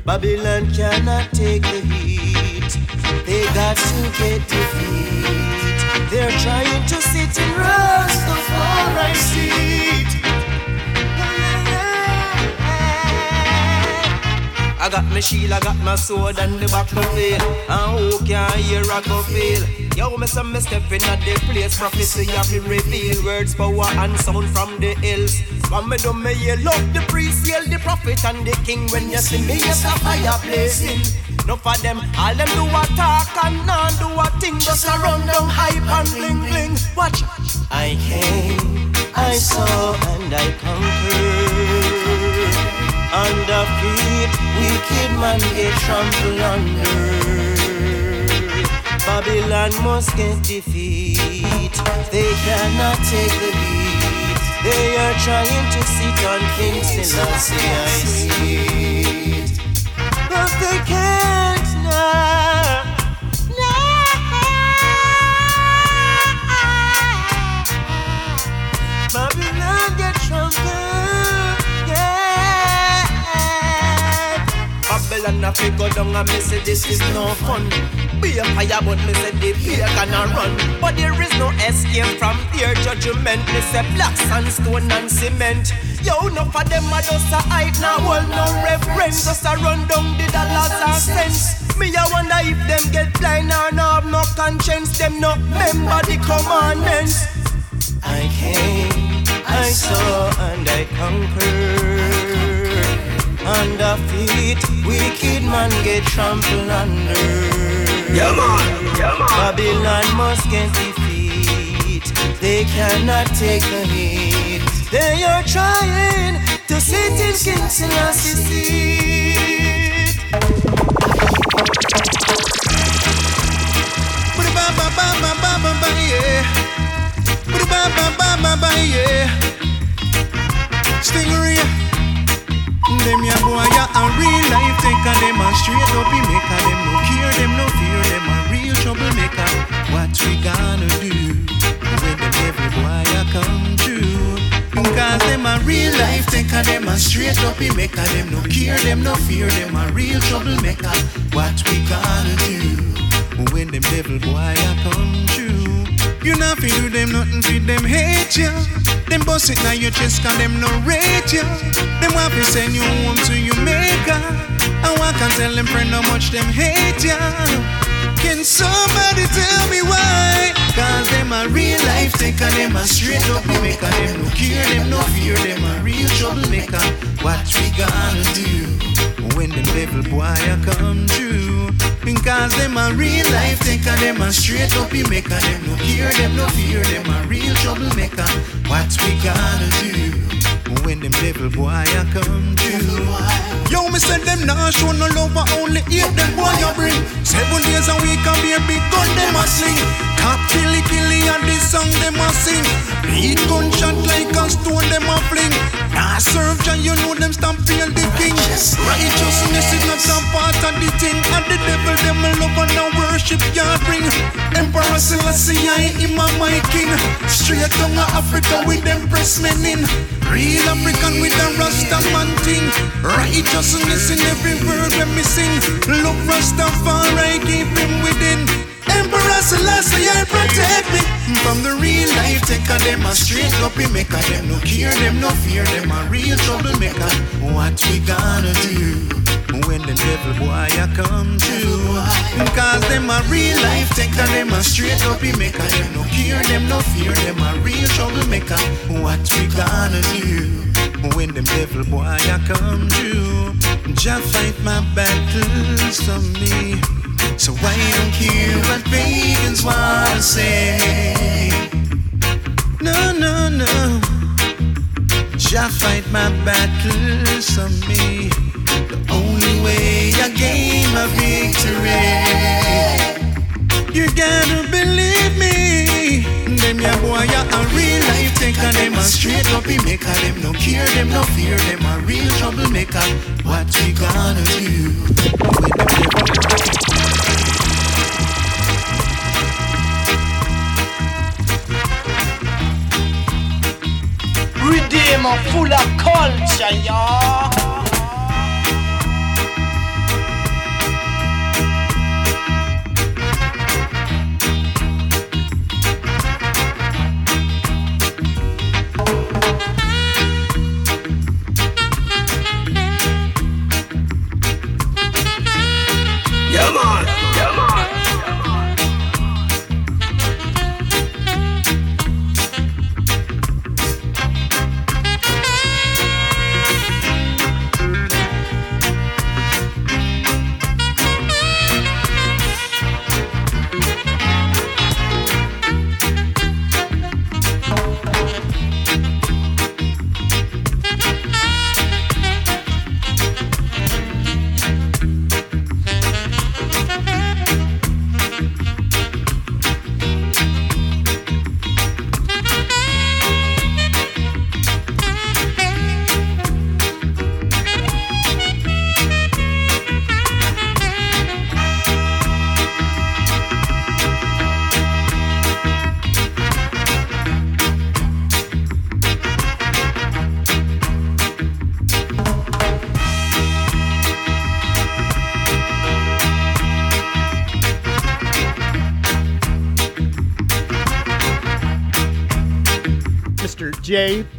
Babylon cannot take the heat. They got to get defeat. They're trying to sit in Rastafari seat. I got my shield, I got my sword and the back to fail. And who can hear I go feel? Yo, me some me step in at the place. Prophecy have been revealed. Words, power and sound from the hills. When me do me yell up the priest, yell the prophet and the king. When you see me, yes, a fire blazing. No for them, all them do a talk and none do a thing. Just a run down hype and bling bling. Watch. I came, I saw and I conquered. Under feet, wicked man get trampled under. Babylon must get defeat. They cannot take the beat. They are trying to sit on King Selassie I seat. But they can't now. Babylon get trampled, Babylon a fi go down and me say this is no fun. Be a fire but me say the fear gonna run. But there is no escape from their judgment. Me say black sandstone and cement. Yo, no for them a just a hype now, well no reference. Just a run down the dollars and cents. Me a wonder if them get blind or no have no conscience. Them no remember the commandments. I came, I saw, and I conquered. Under feet, wicked man get trampled under. Yeah, man. Yeah, man. Babylon must get defeat. They cannot take the heat. They are trying to sit in King Selassie's seat. Ba-da-ba-ba-ba-ba-ba-ba, yeah. Ba-da-ba-ba-ba-ba-ba, yeah. Stingray. Them ya boy ya a real life taker Them a straight up he maker Them. No care, them no fear Them a real troublemaker. What we gonna do When the devil boy ya come true? Cause them a real life taker Them a straight up he maker Them. No care, them no fear Them a real troublemaker. What we gonna do when them devil boy a come true. You not do them nothing fi them hate ya. Them bust it now your chest cause them no rate ya. Them want fi send you home to Jamaica. I want can tell them friend how much them hate ya. Can somebody tell me why? Cause them a real life taker, them a straight up maker. Them no care, them no fear, them a real troublemaker. What we gonna do when the devil boy a come true? Because them a real life taker, them a straight up maker. Them no care, them no fear, them a real troublemaker. What we gonna do when them devil boy a come true? Yo, me said them nah show no love, but only hate them boy a bring. Seven days a week a be a big gun them a sling. Top killy killy and this song them a sing. Beat gunshot like a stone them a fling. Nah serve Jah, you know them stamp feel the king. Righteousness is not a part of the thing. And the devil them a love and a worship ya bring. Emperor Selassie I him a my king. Straight down a Africa with them press men in. Real African with a Rasta man thing. Righteousness in every word when me sing. Love Rastafari keep him within. Emperor Selassie I protect me. From the real life Take taker, them a straight up maker. Them no care, them no fear, them a real troublemaker. What we gonna do? When the devil boy a come through Cause them a real life taker Them a straight up maker Them no care, them no fear Them a real troublemaker What we gonna do When them devil boy a come through Jah fight my battles for me So I don't care what pagans wanna say No, no, no Jah fight my battles for me The only way I gain my victory. You gotta believe me. Them ya boy ya a real life taker. Them a straight up maker. Them no care, them no fear. Them a real troublemaker. What we gonna do Redeemer full of culture, y'all.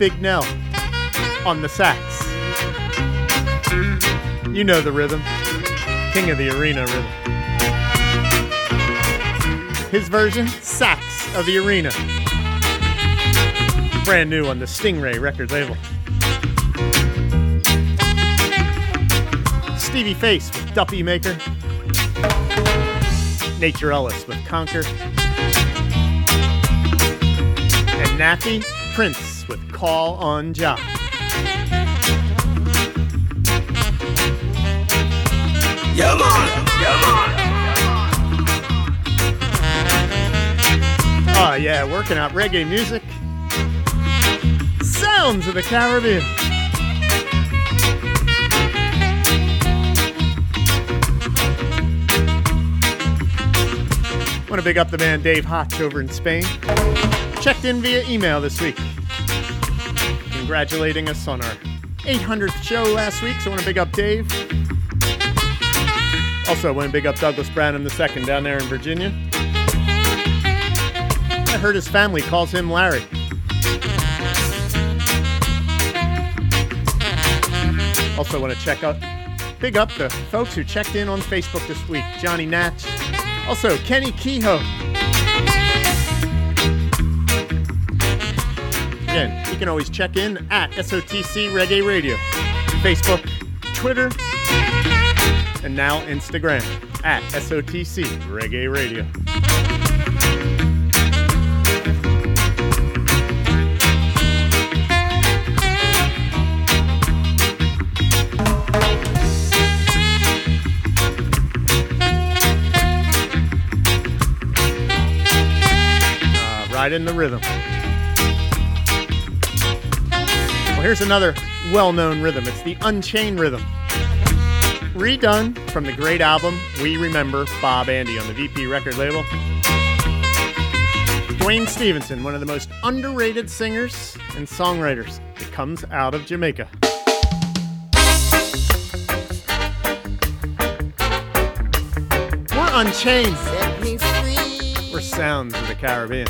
Jay Bignell on the sax. You know the rhythm. King of the arena rhythm. His version, Sax of the Arena. Brand new on the Stingray record label. Stevie Face with Duppy Maker. Nature Ellis with Conquer. And Nathi Prince Call on Jah. Yeah, man. Yeah, man. Oh, yeah, working out reggae music. Sounds of the Caribbean. Want to big up the man Dave Hotch over in Spain. Checked in via email this week congratulating us on our 800th show last week, so I want to big up Dave. Also, I want to big up Douglas Branham second down there in Virginia. I heard his family calls him Larry. Also, want to check out, big up the folks who checked in on Facebook this week Johnny Natch. Also, Kenny Kehoe. Again, you can always check in at SOTC Reggae Radio, Facebook, Twitter, and now Instagram at SOTC Reggae Radio. Uh, right in the rhythm. Well, here's another well known rhythm it's the Unchain rhythm. Redone from the great album We Remember Bob Andy on the VP record label. Duane Stephenson, one of the most underrated singers and songwriters that comes out of Jamaica. We're unchained. We're sounds of the Caribbean.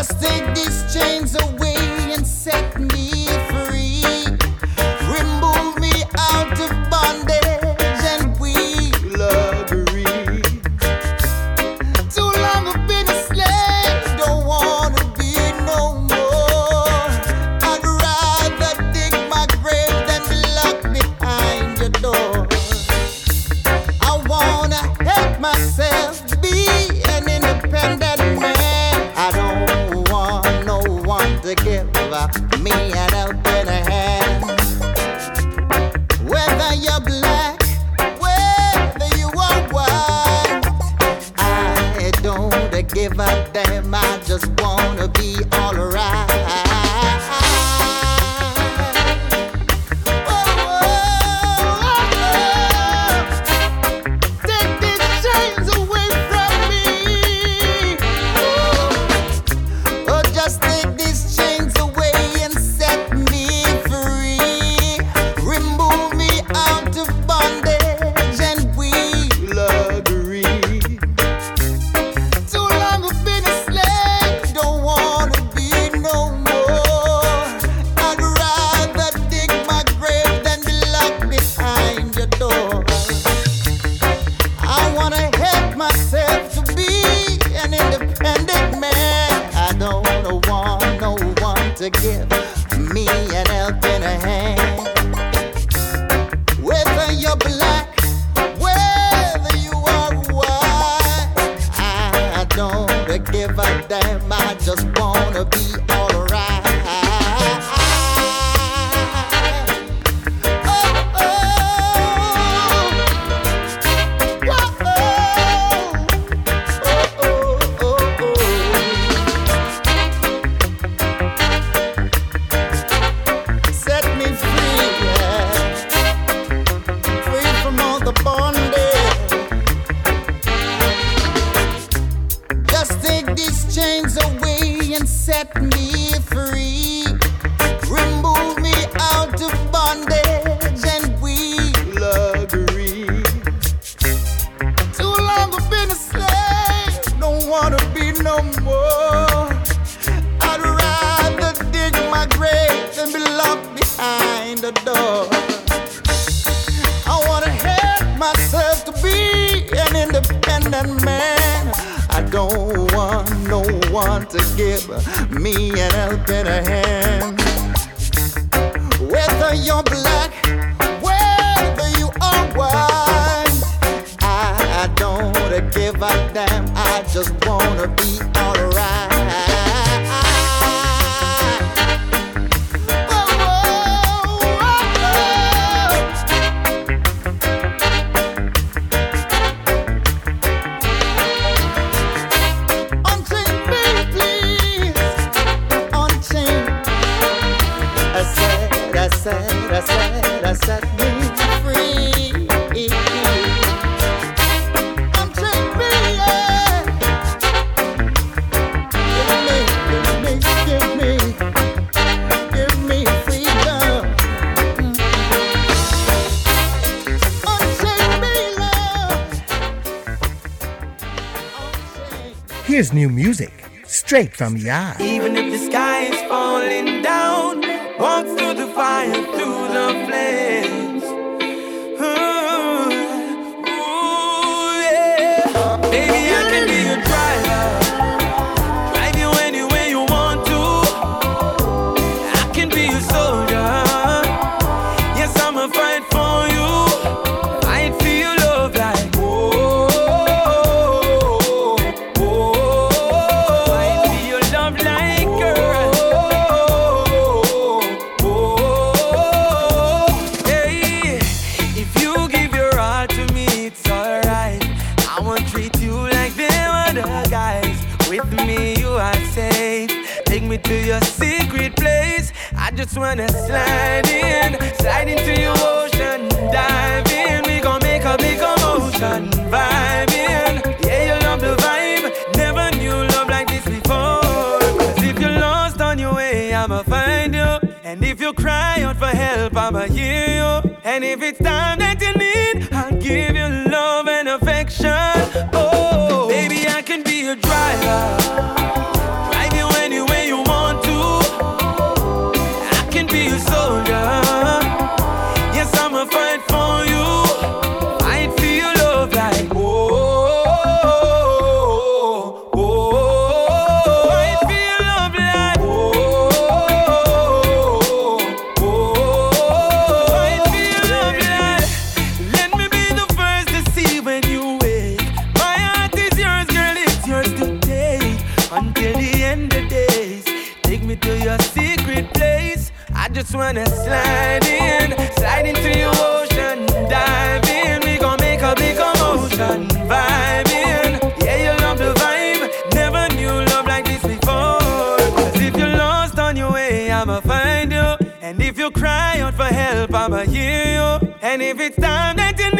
Just take these chains away and set me. new music straight from Yah. Even if the sky is falling down, gonna slide in, slide into your ocean, dive in. We gon' make a big commotion, vibe in. Yeah, you love the vibe. Never knew love like this before. Cause if you're lost on your way, I'ma find you. And if you cry out for help, I'ma hear you. And if it's time that you need, I'll give you love and affection. Oh, baby, I can be your driver. you cry out for help, I'ma hear you. And if it's time that you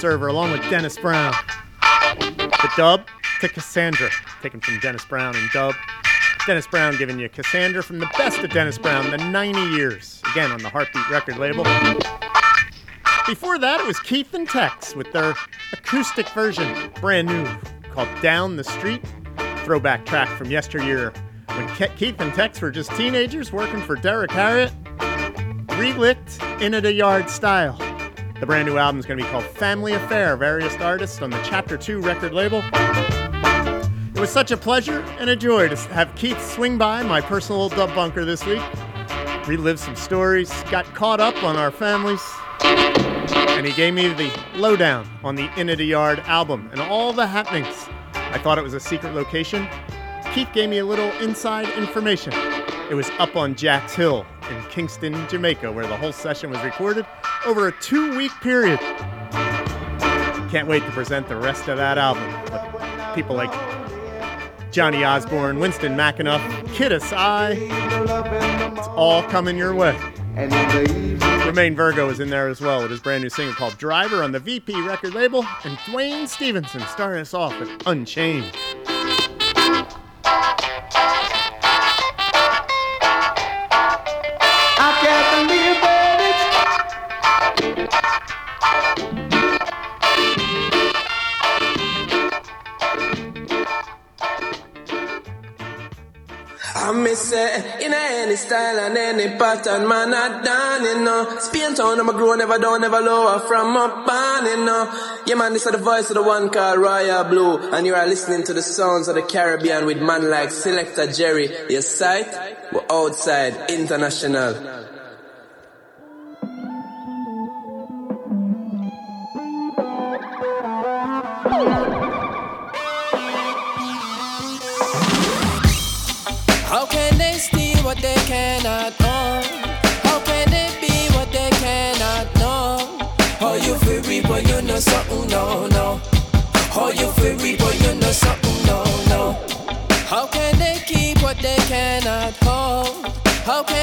Observer, along with Dennis Brown. The dub to Cassandra, taken from Dennis Brown and dub. Dennis Brown giving you Cassandra from the best of Dennis Brown, the 90 years, again on the Heartbeat record label. Before that, it was Keith and Tex with their acoustic version, brand new, called Down the Street. Throwback track from yesteryear when Ke- Keith and Tex were just teenagers working for Derrick Harriott. Relicked in a yard style. The brand new album is going to be called Family Affair, various artists on the Chapter 2 record label. It was such a pleasure and a joy to have Keith swing by my personal old dub bunker this week. Relived some stories, got caught up on our families, and he gave me the lowdown on the In a Yard album and all the happenings. I thought it was a secret location. Keith gave me a little inside information. It was up on Jack's Hill in Kingston, Jamaica, where the whole session was recorded over a two week period. Can't wait to present the rest of that album with people like Johnny Osbourne, Winston McAnuff, Kiddus I. It's all coming your way. Romain Virgo is in there as well with his brand new single called Driver on the VP record label, and Duane Stephenson starting us off with Unchained. Style and any pattern, man, I done, you know. Spain town, I'm a grow, never down, never lower from my barn, you know. Yeah, man, this is the voice of the one called Royal Blue, and you are listening to the sounds of the Caribbean with man like Selecta Jerry. Your sight, we're outside, international. What they cannot know? How can they be what they cannot know? How you feel reap when you know something, no, no. How you feel reap when you know something, no, no. How can they keep what they cannot hold? How can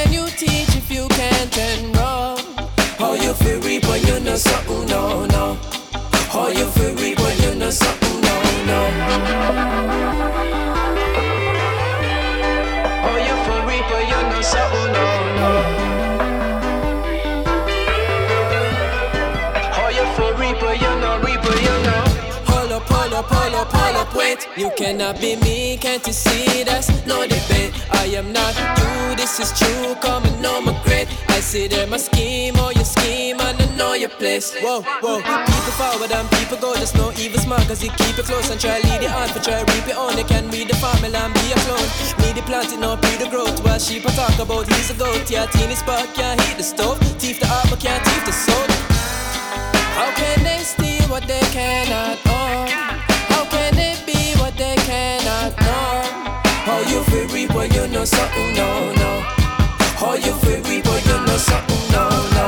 You cannot be me, can't you see? That's no debate. I am not you, this is true. Come and know my great. I see them a scheme or your scheme, and I know your place. Whoa, whoa. People forward and people go, just no evil smart, cause you keep it close and try lead it on. but try reap it on, they can read the formula and be a clone. Me the plant it, no pre the growth. While sheep I talk about, he's a goat. Yeah, teeny spark can't heat the stove. Teeth the but can't teeth the soul. How can they steal what they cannot own? Feel when you know something, no, no. How you feel when you know something, no, no.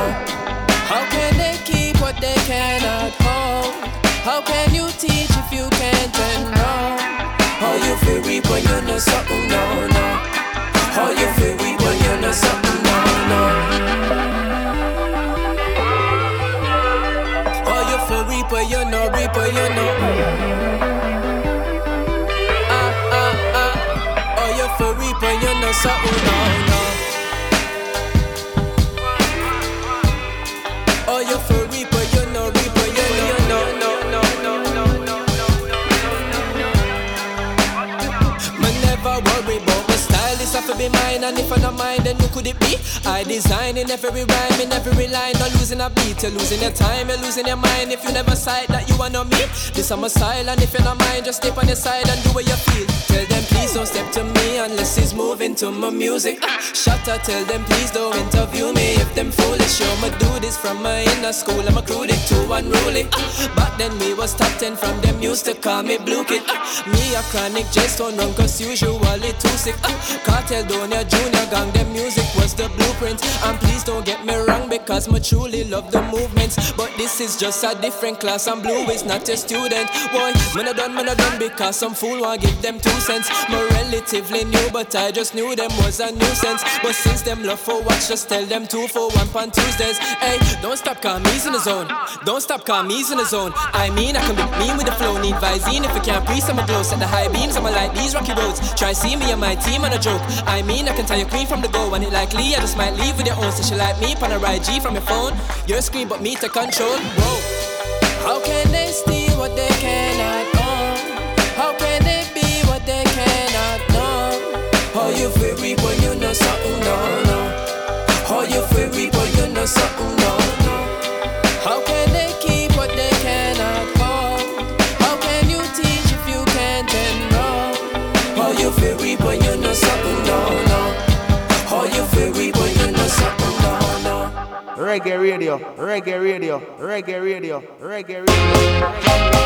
How can they keep what they cannot hold? How can you teach if you can't know? How you feel when you know something, no, no. How you no, no. Oh, you for reaper, you know reaper, you know, oh, you know, no, no, no, no, no, no, no. Man never worry about my style, this have to be and if I don't mine, then who could it be? I design in every rhyme, in every line, not losing a beat. You're losing your time, you're losing your mind. If you never sight that you are not me, this I'm a silent. If you're not mine, just step on your side and do what you feel. Tell them please don't step to me unless it's moving to my music. Shut up, tell them please don't interview me if them foolish. Yo, my do this from my inner school. I'm a crude it too unruly. Back then we was top ten from them used to call me blue kid. Me a chronic just don't run cause usually too sick. Cartel Donia Junior gang, them music was the blueprint. And please don't get me wrong because I truly love the movements. But this is just a different class. I'm blue is not a student. Boy, man I done, man I done because some fool want give them two cents. My relatively new, but I just knew them was a nuisance. But since them love for watch, just tell them two for one on Tuesdays. Hey, don't stop, call me's in the zone. Don't stop, call me's in the zone. I mean, I can be mean with the flow. Need Visine if I can't breathe, I'm a glow. Set the high beams, I'ma like these rocky roads. Try see me and my team on a joke. I mean, I can tell your queen from the go, and it likely I just might leave with your own. So she like me, pan a ride G from your phone. Your screen, but me to control. Whoa. How can they steal what they cannot own? How can they be what they cannot know? How you feel reap when you know something, no, no. How you feel reap when you know something, no, Reggae radio, reggae radio, reggae radio, reggae radio.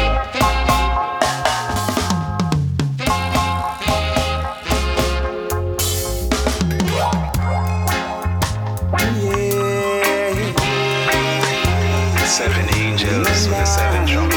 Radio. Seven angels with the seven trumpets.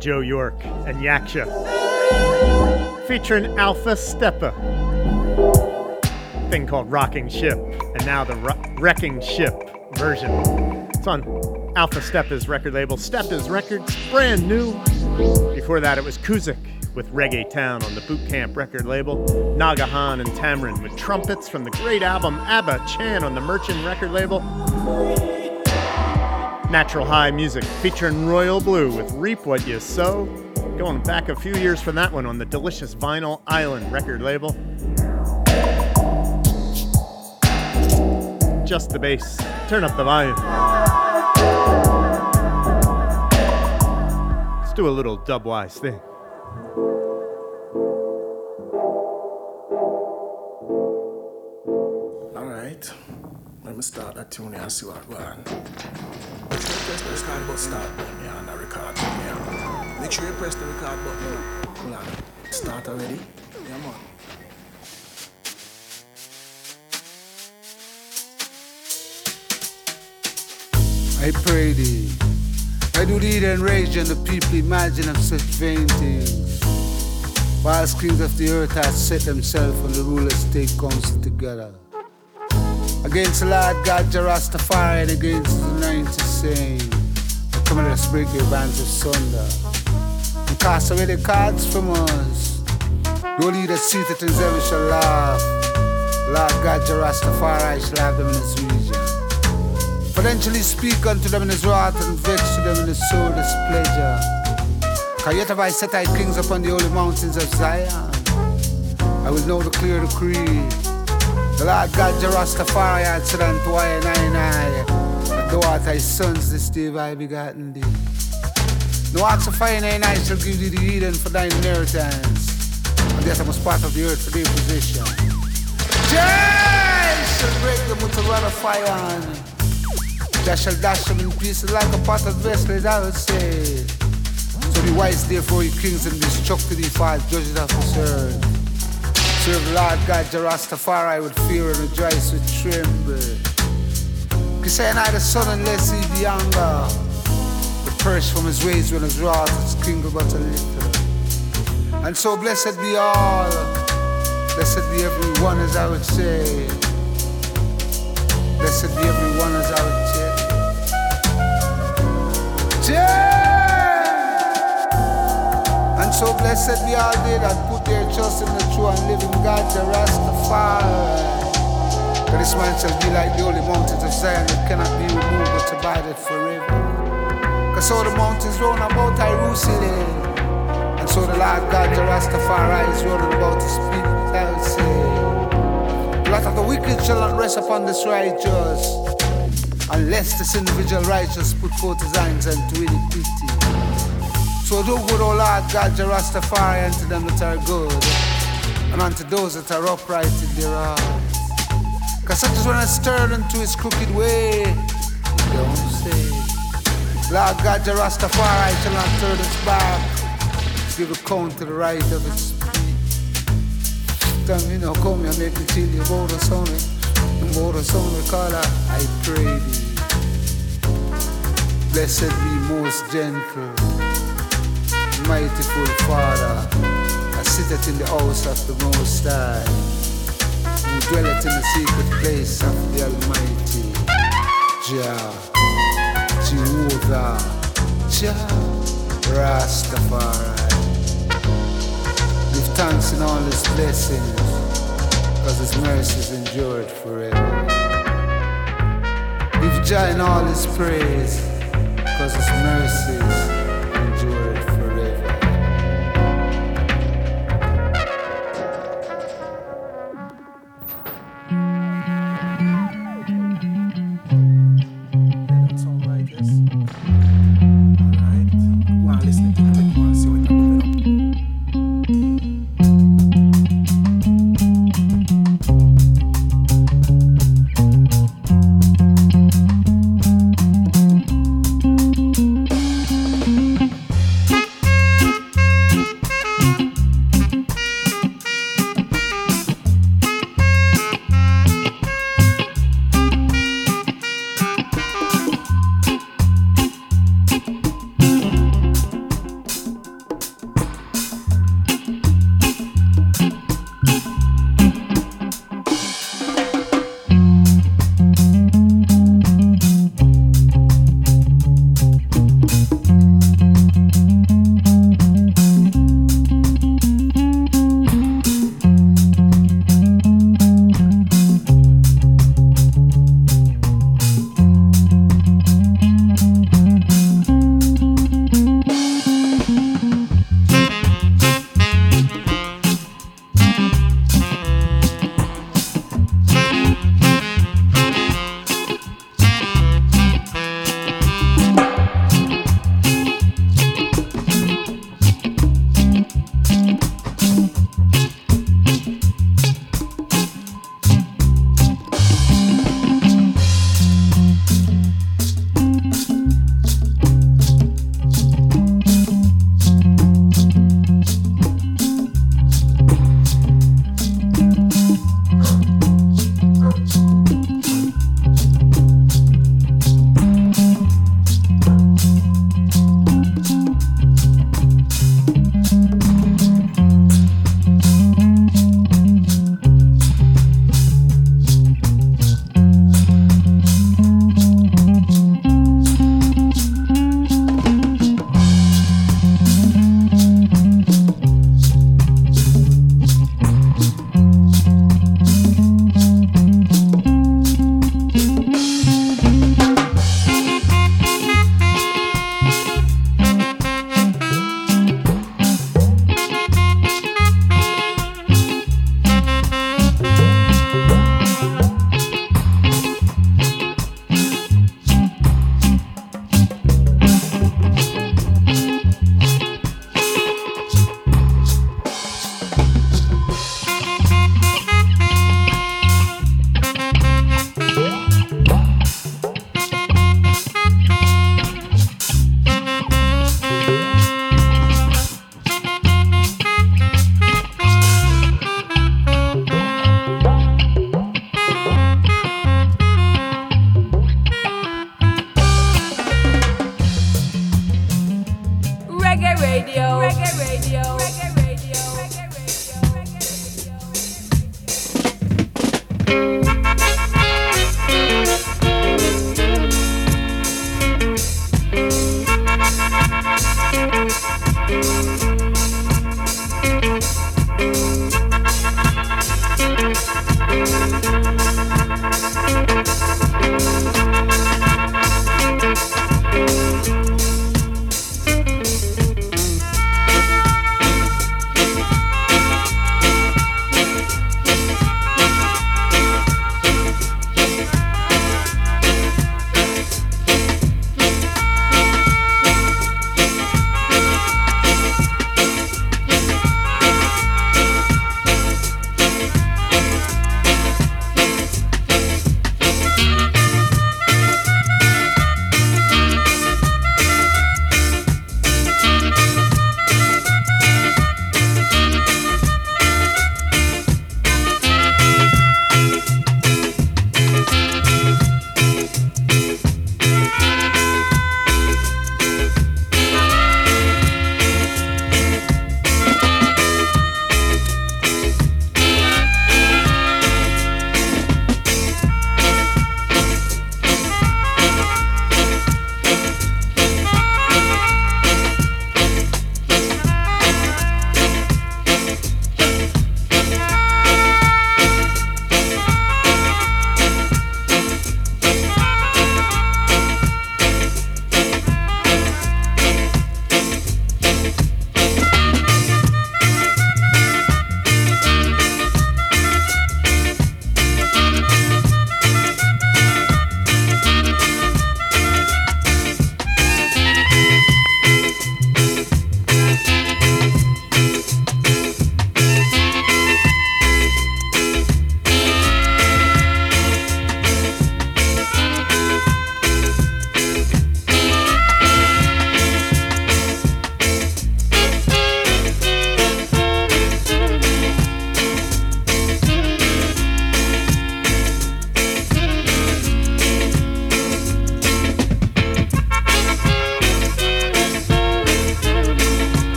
Joe Yorke and Yaksha, featuring Alpha Steppa. Thing called Rocking Ship, and now the Ro- Wrecking Ship version. It's on Alpha Steppa's record label, Steppa's Records, brand new. Before that, it was Kuzikk with Reggae Town on the Boot Camp record label, Nagahan and Tamron with trumpets from the great album Abba Chan on the Merchant record label. Natural High Music featuring Royal Blue with Reap What You Sow. Going back a few years from that one on the delicious Vinyl Island record label. Just the bass. Turn up the volume. Let's do a little dubwise thing. All right. Let me start that tune and see what going press the button start button yeah, on the record yeah. Make sure you press the record button. Hold on. Start already? Yeah man. I pray thee. I do thee and rage and the people imagine of such vain things. Whilst kings of the earth have set themselves and the rulers take counsel together. Against the Lord God Jah Rastafari and against the 90 saying, Come on, let's break your bands asunder. And cast away the cards from us. No leader seated in heaven shall laugh. Lord God Jah Rastafari shall have them in his region. Potentially speak unto them in his wrath and vex to them in his soul displeasure. Cause yet have I set thy kings upon the holy mountains of Zion. I will know the clear decree the Lord God Jah Rastafari answered unto I and I and I. Thou art thy sons this day I begotten thee. No ox of fire and I shall give thee the Eden for thine inheritance. And yet I must part of the earth for their possession. Jah shall break them with a rod of fire Jah shall dash them in pieces like a pot of vessels, I would say. So be wise therefore, ye kings, and be to the five judges of Serve the Lord God, Jah Rastafari, with fear and rejoice with tremble. Cause say not the son unless he be younger. The purse from his ways when his wrath is kringle but a little. And so blessed be all, blessed be everyone as I would say. Blessed be everyone as I would say. Yeah! And so blessed be all they that put their trust in the true and living God, the Rastafari. For this man shall be like the holy mountains of Zion that cannot be removed but abided forever. Cause all the mountains round about Jerusalem. And so the Lord God, the Rastafari, is running about to speak without say. The lot of the wicked shall not rest upon this righteous. Unless this individual righteous put forth his hands and unto iniquity. So do good, O Lord God, the Rastafari, unto them that are good. And unto those that are upright in their heart. Cause such is when I stirred into his crooked way. Don't say. Lord God, the Rastafari shall not turn its back. Give a count to the right of its feet. Tell me now, come here, make me tell you the son. About the son, we call I pray thee. Blessed be most gentle, mightyful Father. I sitteth in the house of the Most High who dwelleth in the secret place of the Almighty. Jah, Jehovah, Jah, Rastafari. Give thanks in all his blessings, cause his mercies endured forever. Give Jah in all his praise, cause his mercies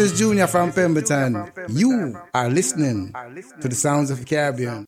is Junior from Pemberton. You are listening to the sounds of the Caribbean.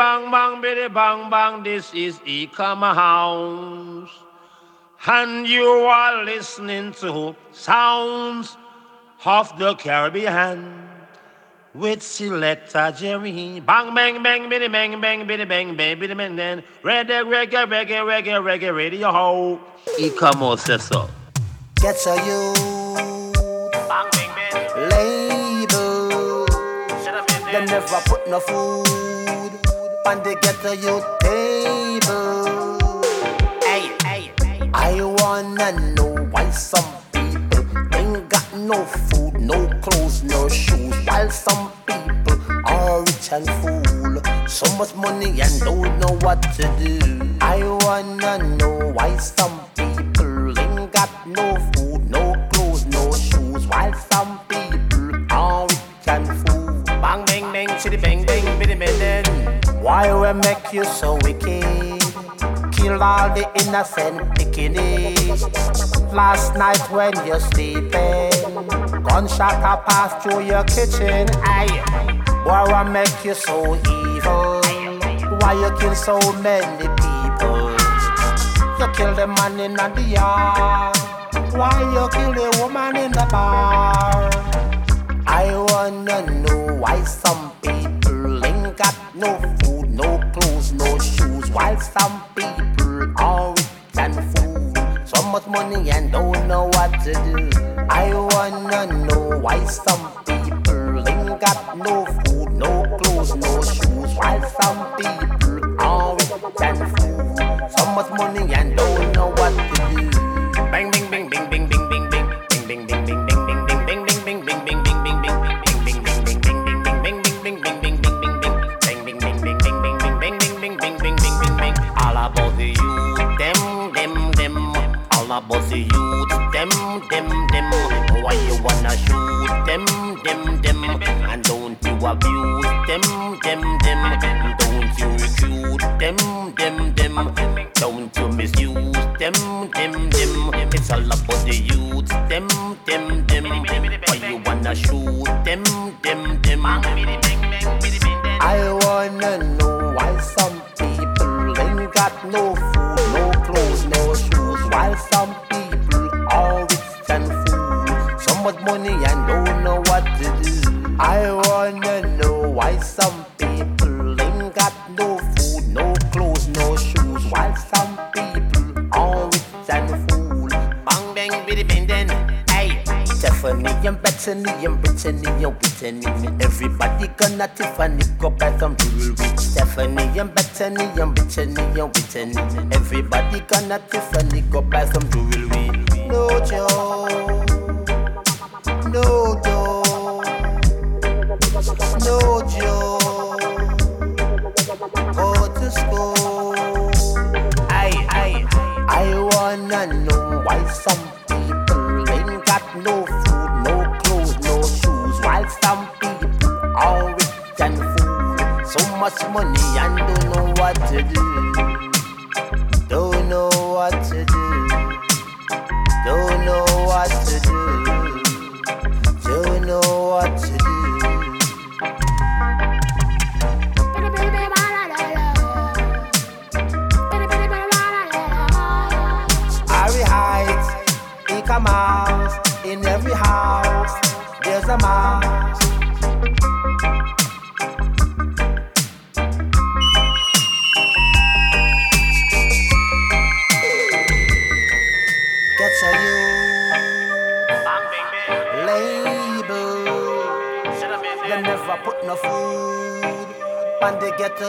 Bang bang, biddy bang bang, this is Eek-A-Mouse. And you are listening to Sounds of the Caribbean with Selecta Jerry. Bang bang bang, biddy bang bang, biddy bang bang, biddy bang then. Reggae, reggae, reggae, reggae, reggae, radio ho. Ecama says so. Get a you Bang bang bang. label. Them never put no food on the ghetto youth table. Hey, hey, hey. I wanna know why some people ain't got no food, no clothes, no shoes, while some people are rich and full. So much money and don't know what to do. I wanna know why some why we make you so wicked? Kill all the innocent pickaninnies. Last night when you're sleeping, gunshot a pass through your kitchen. Aye, why we make you so evil? Why you kill so many people? You kill the man in the yard. Why you kill the woman in the bar? I wanna know why some people ain't got no food, while some people are rich and much money and don't know what to do. I wanna know why some people ain't got no food, no clothes, no shoes, while some people are rich and food. So much money and don't abuse them, them, them? Don't you recruit them, them, them? Don't you misuse them, them, them? It's all about the youth, them, them, them. Why you wanna shoot them, them, them? Stephanie and and Brittany and Whitney. Everybody gonna Tiffany go buy some jewelry. Stephanie and Bethany and Brittany and Whitney. Everybody gonna Tiffany go buy some jewelry. No Joe, no Joe, no Joe. Go to school. I, I, I wanna know why some people ain't got no much money and don't know what to do.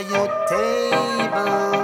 your table.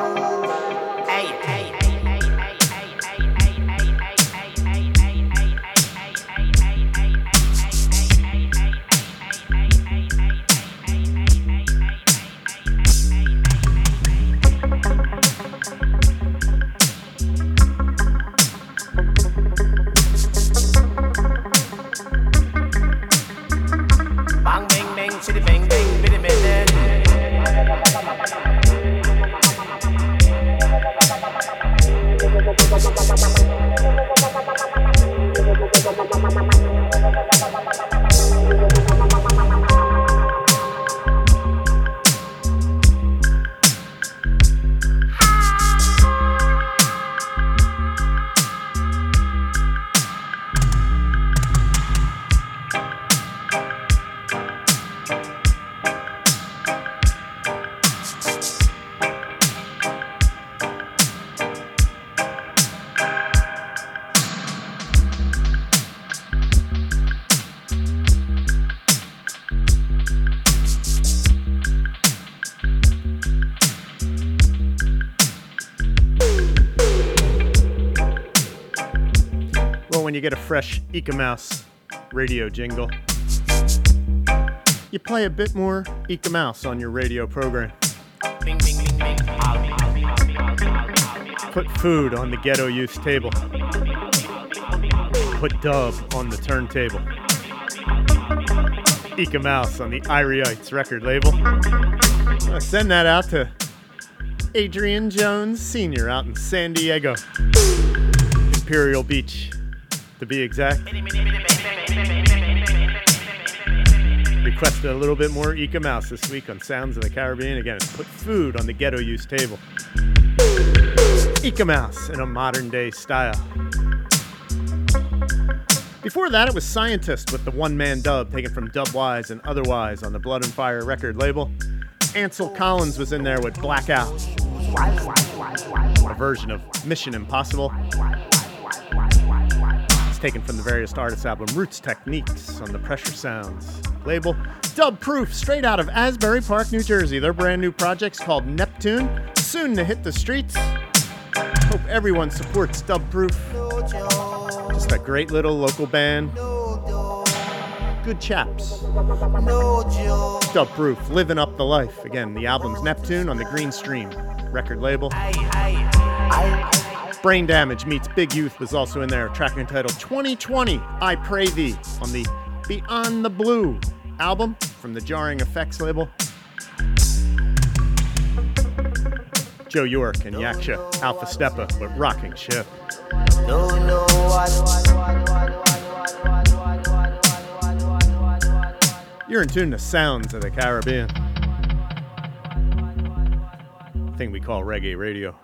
You get a fresh Eek-A-Mouse radio jingle, you play a bit more Eek-A-Mouse on your radio program. Put food on the ghetto youth table. Put dub on the turntable. Eek-A-Mouse on the Irie Ites record label. Uh, send that out to Adrian Jones Sr. out in San Diego. Imperial Beach, to be exact. Requested a little bit more Eek-A-Mouse this week on Sounds of the Caribbean. Again, put food on the ghetto use table. Eek-A-Mouse in a modern day style. Before that, it was Scientist with the one man dub taken from Dubwise and Otherwise on the Blood and Fire record label. Ansel Collins was in there with Blackout, a version of Mission Impossible. Taken from the various artists' album Roots Techniques on the Pressure Sounds label. Dub Proof, straight out of Asbury Park, New Jersey. Their brand new project's called Neptune, soon to hit the streets. Hope everyone supports Dub Proof. Just a great little local band. Good chaps. Dub Proof, living up the life. Again, the album's Neptune on the Green Stream record label. Brain Damage meets Big Youth was also in there, track entitled 2020 I Pray Thee on the Beyond the Blue album from the Jarring Effects label. Joe Yorke and Yaksha Alpha Steppa with Rocking Ship. You're in tune to sounds of the Caribbean. Thing we call reggae radio.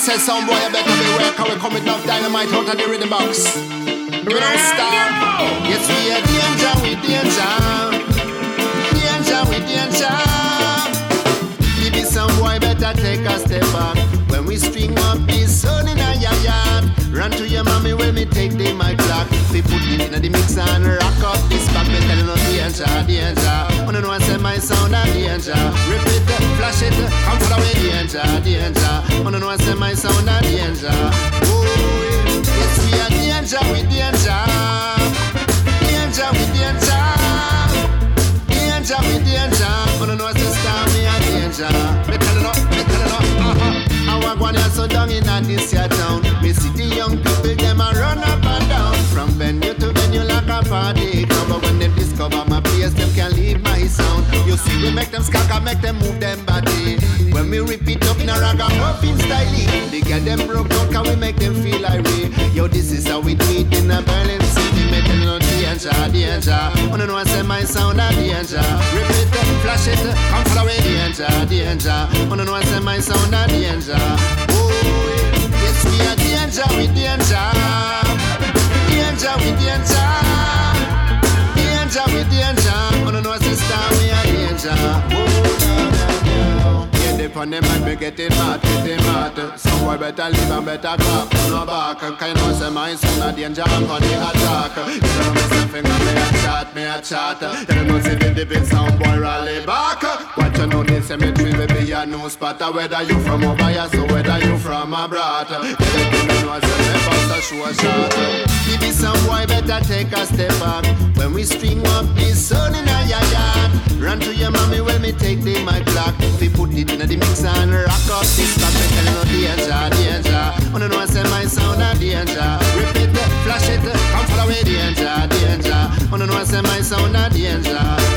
You don't know it says some boy, you better beware, cause we with enough dynamite out of the rhythm box. We don't stop. Yes, we are danger, we danger. Danger, we danger. Maybe some boy better take a step back. When we string up this sun in a yard, run to your mommy when we take the mic clock. We put it in the mix and rock up this back. We tell you no danger, danger. Wanna know I say my sound a danger. Repeat it, flash it, come for the way danger, danger. Wanna know I say my sound a danger. Oh, yes we are danger, we danger. Danger, we danger. Danger, we danger. Wanna know I say star me a danger one is so down in this here town. We see the young people, them a run up and down. From venue to venue like a party But When they discover my place, them can leave my sound. You see, we make them skaka, make them move them body. When we repeat up in a ragga I'm huffing. They get them broke how can we make them feel like we? Yo, this is how we do it in a Berlin city making no danger, danger. Wanna know I say my sound a danger. Rip it, flash it, come follow away, danger, danger. Wanna know I say my sound a danger. Oh, yes, we are danger, we danger. Danger, we danger. Danger, we danger. Wanna know I say star, we are danger. Oh, no, no, no. Dip on them and me getting mad, getting mad. Some boy better live and better clap on no back. Kind of say my son a danger on the attack. Don't know me something and me a chat, me a chat. You know see the dipping sound boy rally back. Watch you know the cemetery will be a new spot. Whether you from over here, so whether you from abroad. You don't know say me bust a show shot. It's some boy better take a step back. When we string up this sun in a yard. Run to your mommy when me take the mic block. We put it in the mix and rock up this back. Me tell you no danger, danger. Wanna know I say my sound a danger. Repeat it, flash it, come follow me danger, danger. Wanna know I say my sound a danger.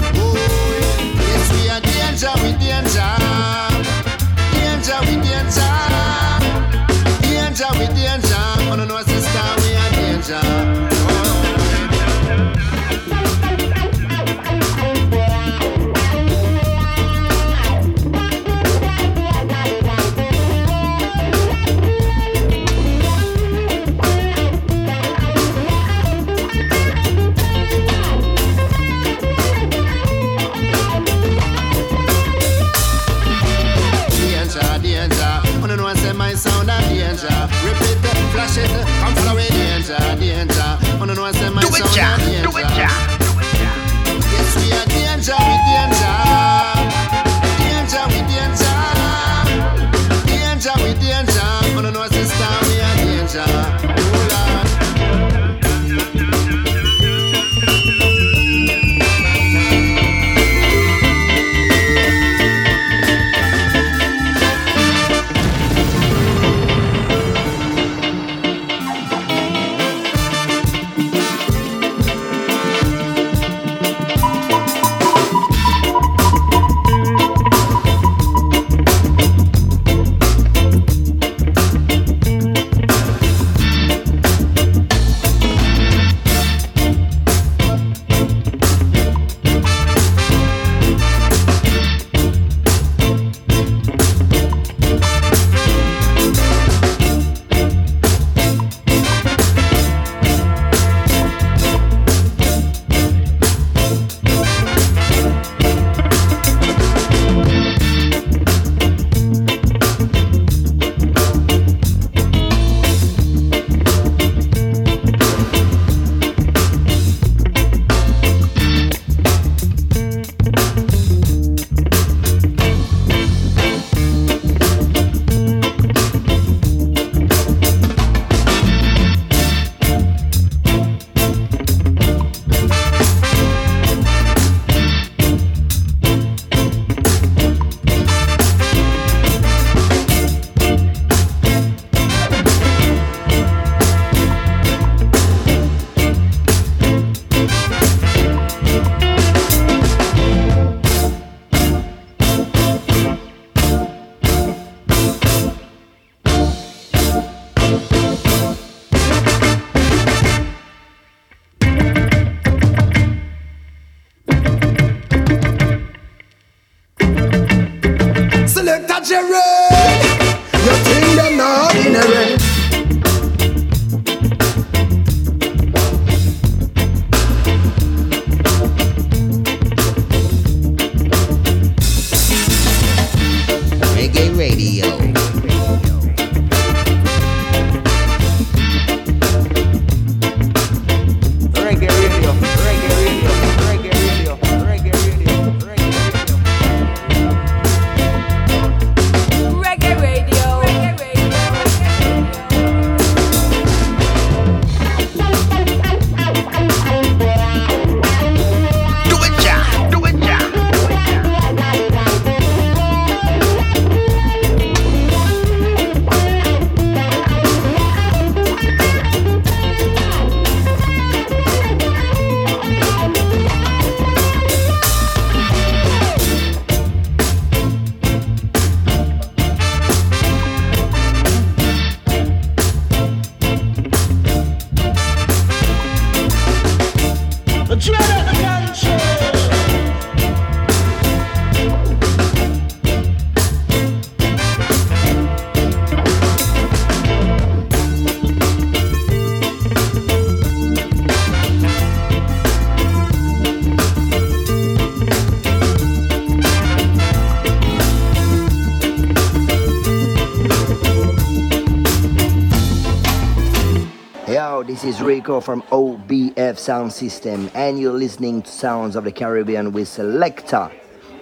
Is Rico from OBF Sound System, and you're listening to Sounds of the Caribbean with Selecta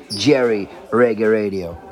Jerry Reggae Radio.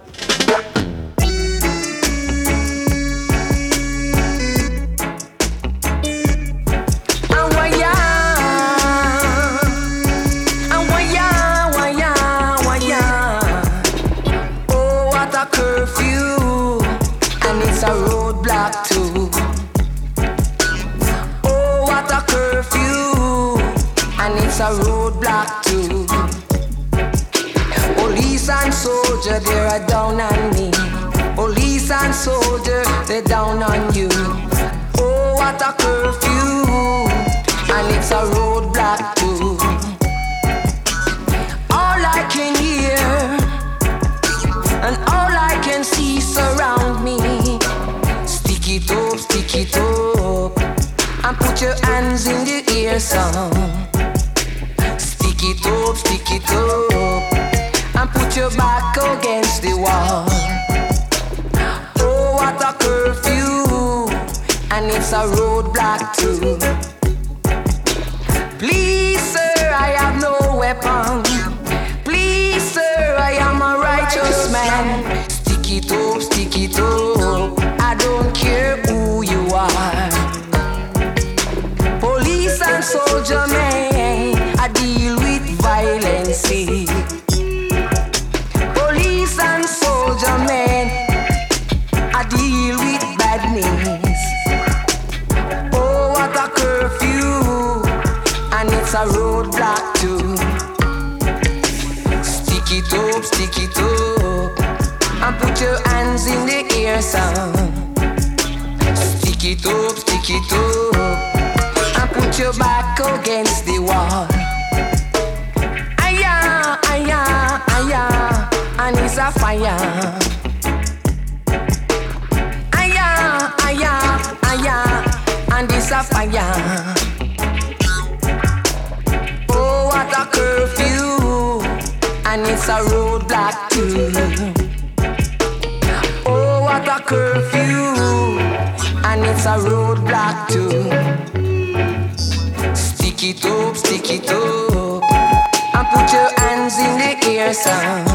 Hands in the air, son.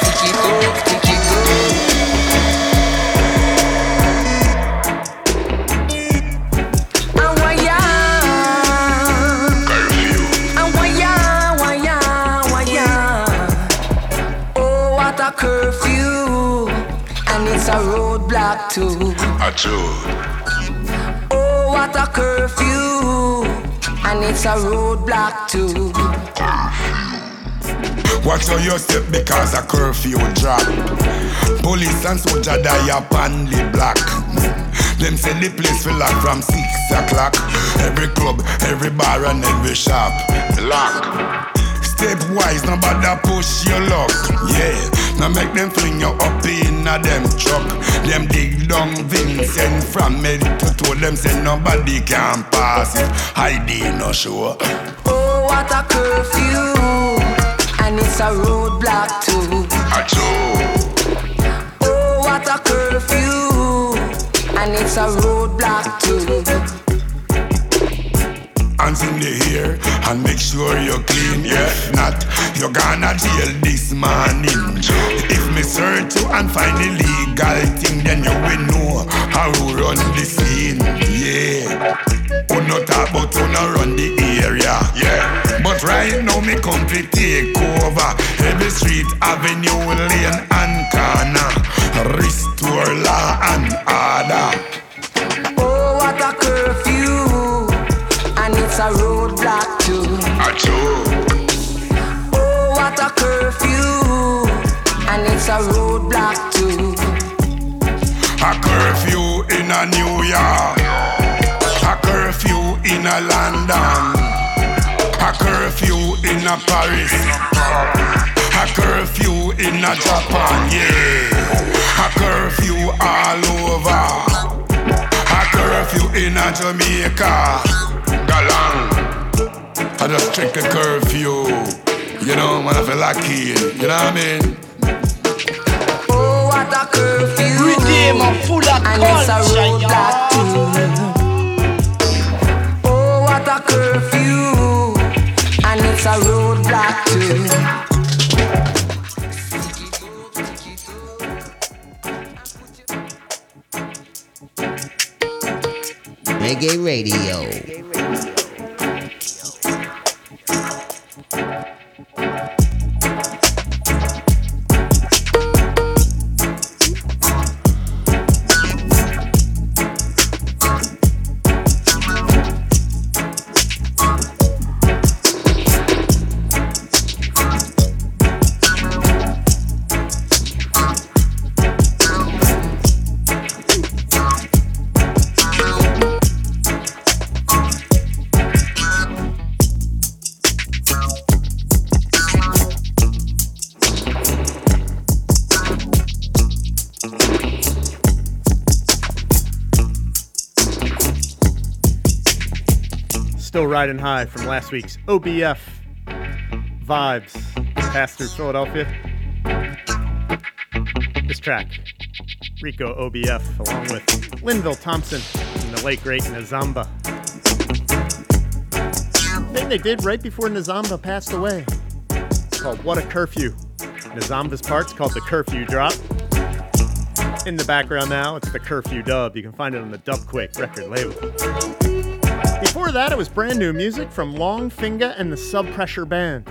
Stick it up, stick it up. And why ya? And why ya? Why ya? Why ya? Oh, what a curfew, and it's a roadblock too. A. Oh, what a curfew and it's a roadblock too. Watch how you step because a curfew drop. Police and soldier die upon the block. Them say the place will lock from six o'clock. Every club, every bar and every shop lock. Step wise, nobody push your luck. Yeah, now make them fling you up in a them truck. Them dig down Vincent from me to toe. Them say nobody can pass it. ID no sure. Oh, what a curfew, and it's a roadblock too. Oh, what a curfew, and it's a roadblock too. Hands in the air and make sure you're clean. If not, you're gonna jail this morning. If me search you and find illegal thing, then you will know how to run the scene. Yeah. Who not about who not run the area. Yeah. But right now me come to take over every street, avenue, lane and corner. Restore law and order. Oh, what a curfew, and it's a roadblock too. A true. Oh, what a curfew, and it's a roadblock too. A curfew in a New York. A curfew in a London. A curfew in a Paris. A curfew in a Japan, yeah. A curfew all over. A curfew in a Jamaica. Galang. I just check the curfew. You know, man, I feel lucky. You know what I mean? Oh, what a curfew, Redeemer full of and it's a a roadblock too. Reggae Radio. Riding high from last week's OBF vibes passed through Philadelphia. This track, Rico OBF, along with Linval Thompson and the late great Nazamba. Thing they did right before Nazamba passed away, called What a Curfew. Nazamba's part's called the Curfew Drop. In the background now, it's the Curfew Dub. You can find it on the Dubquake record label. Before that, it was brand new music from Longfingah and the Sub Pressure Band.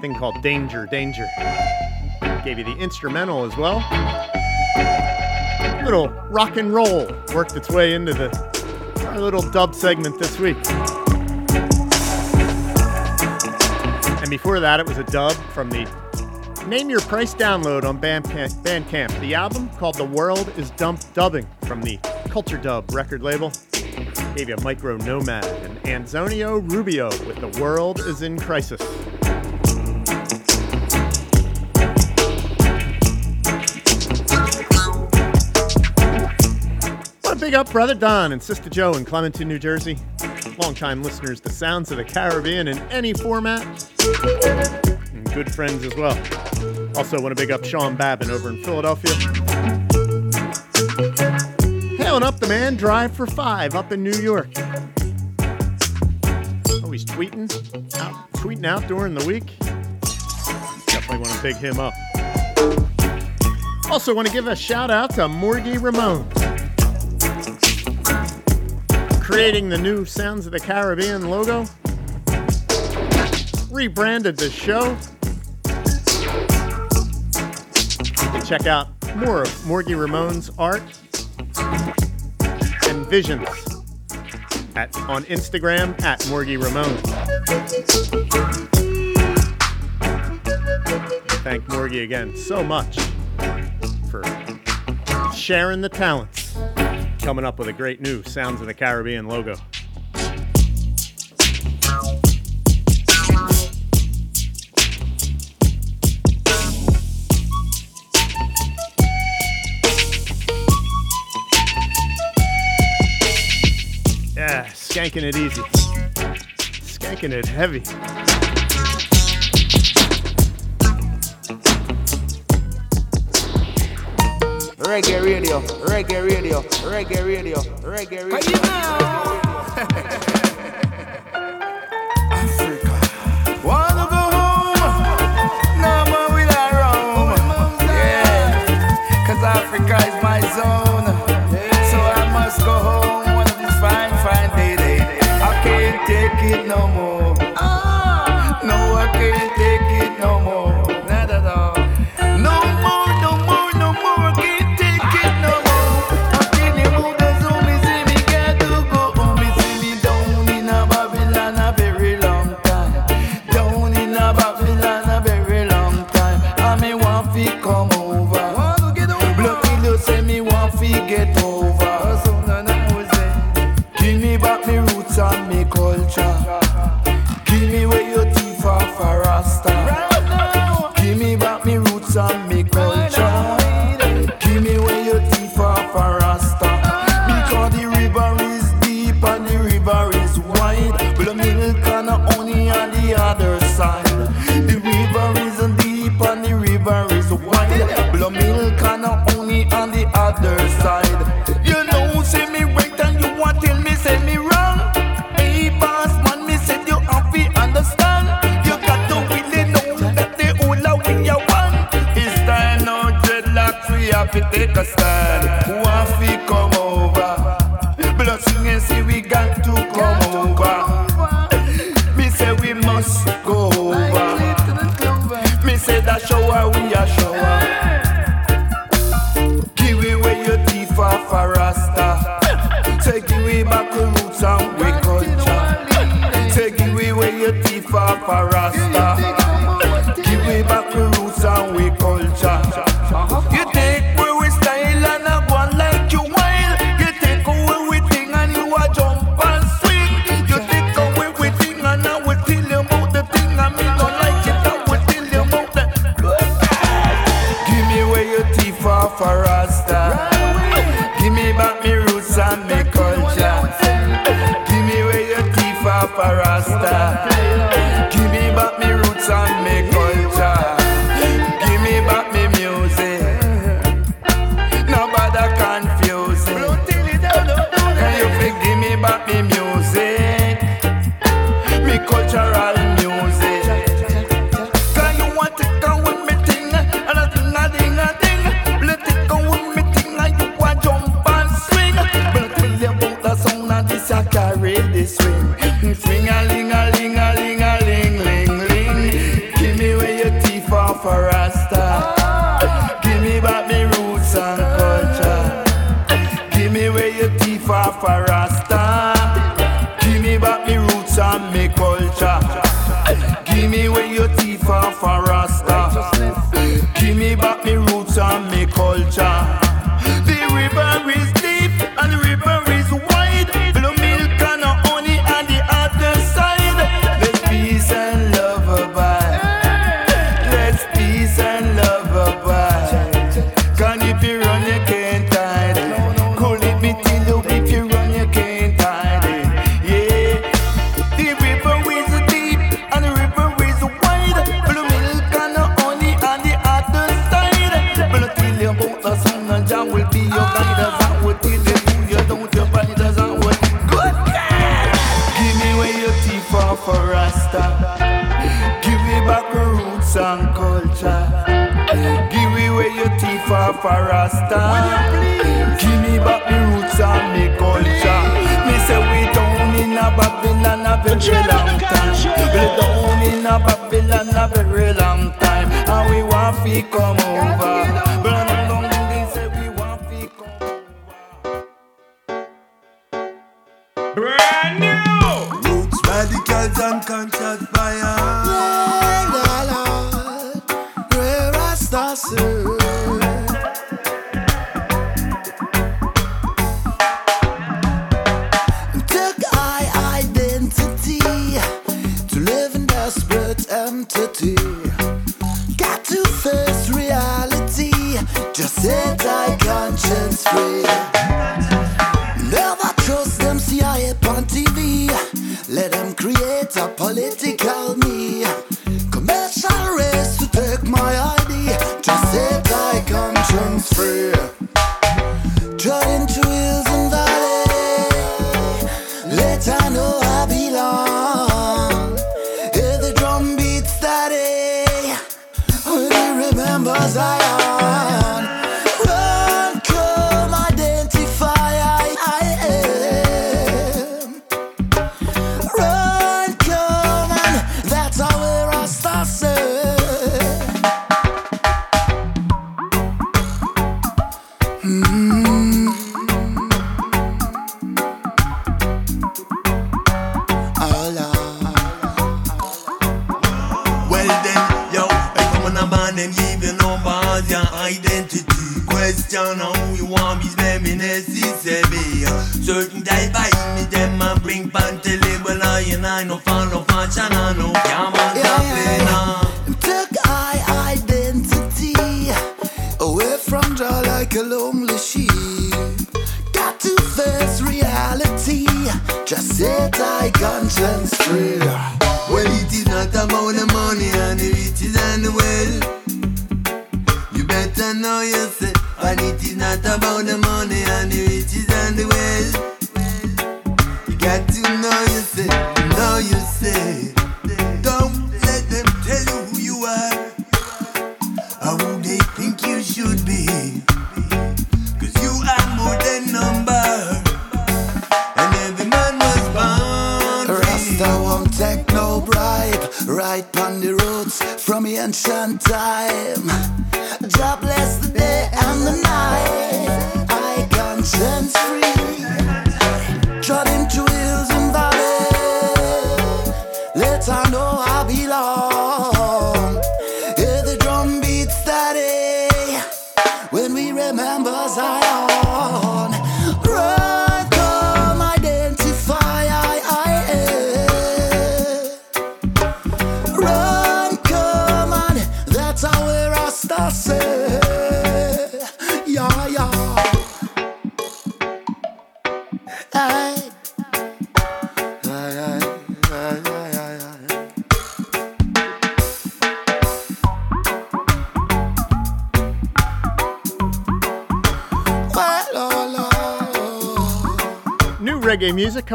Thing called Danger, Danger. Gave you the instrumental as well. Little rock and roll worked its way into the our little dub segment this week. And before that, it was a dub from the Name Your Price download on Bandcamp. Bandcamp. The album called The World is Dump Dubbing from the Culture Dub record label. Gave you Micro Nomad and Antonio Rubio with The World is in Crisis. Want to big up Brother Don and Sister Joe in Clementon, New Jersey. Longtime listeners to Sounds of the Caribbean in any format. And good friends as well. Also want to big up Sean Babin over in Philadelphia. Hailing up the man Drive for Five up in New York. Oh, Always tweeting out, tweeting out during the week. Definitely want to big him up. Also want to give a shout out to Morgie Ramone. Creating the new Sounds of the Caribbean logo. Rebranded the show. You can check out more of Morgie Ramone's art and visions at on Instagram at Morgie Ramone. Thank Morgie again so much for sharing the talents, coming up with a great new Sounds of the Caribbean logo. Yeah, skanking it easy. Skanking it heavy. Reggae radio, reggae radio, reggae radio, reggae radio. Wanna back me roots and me culture.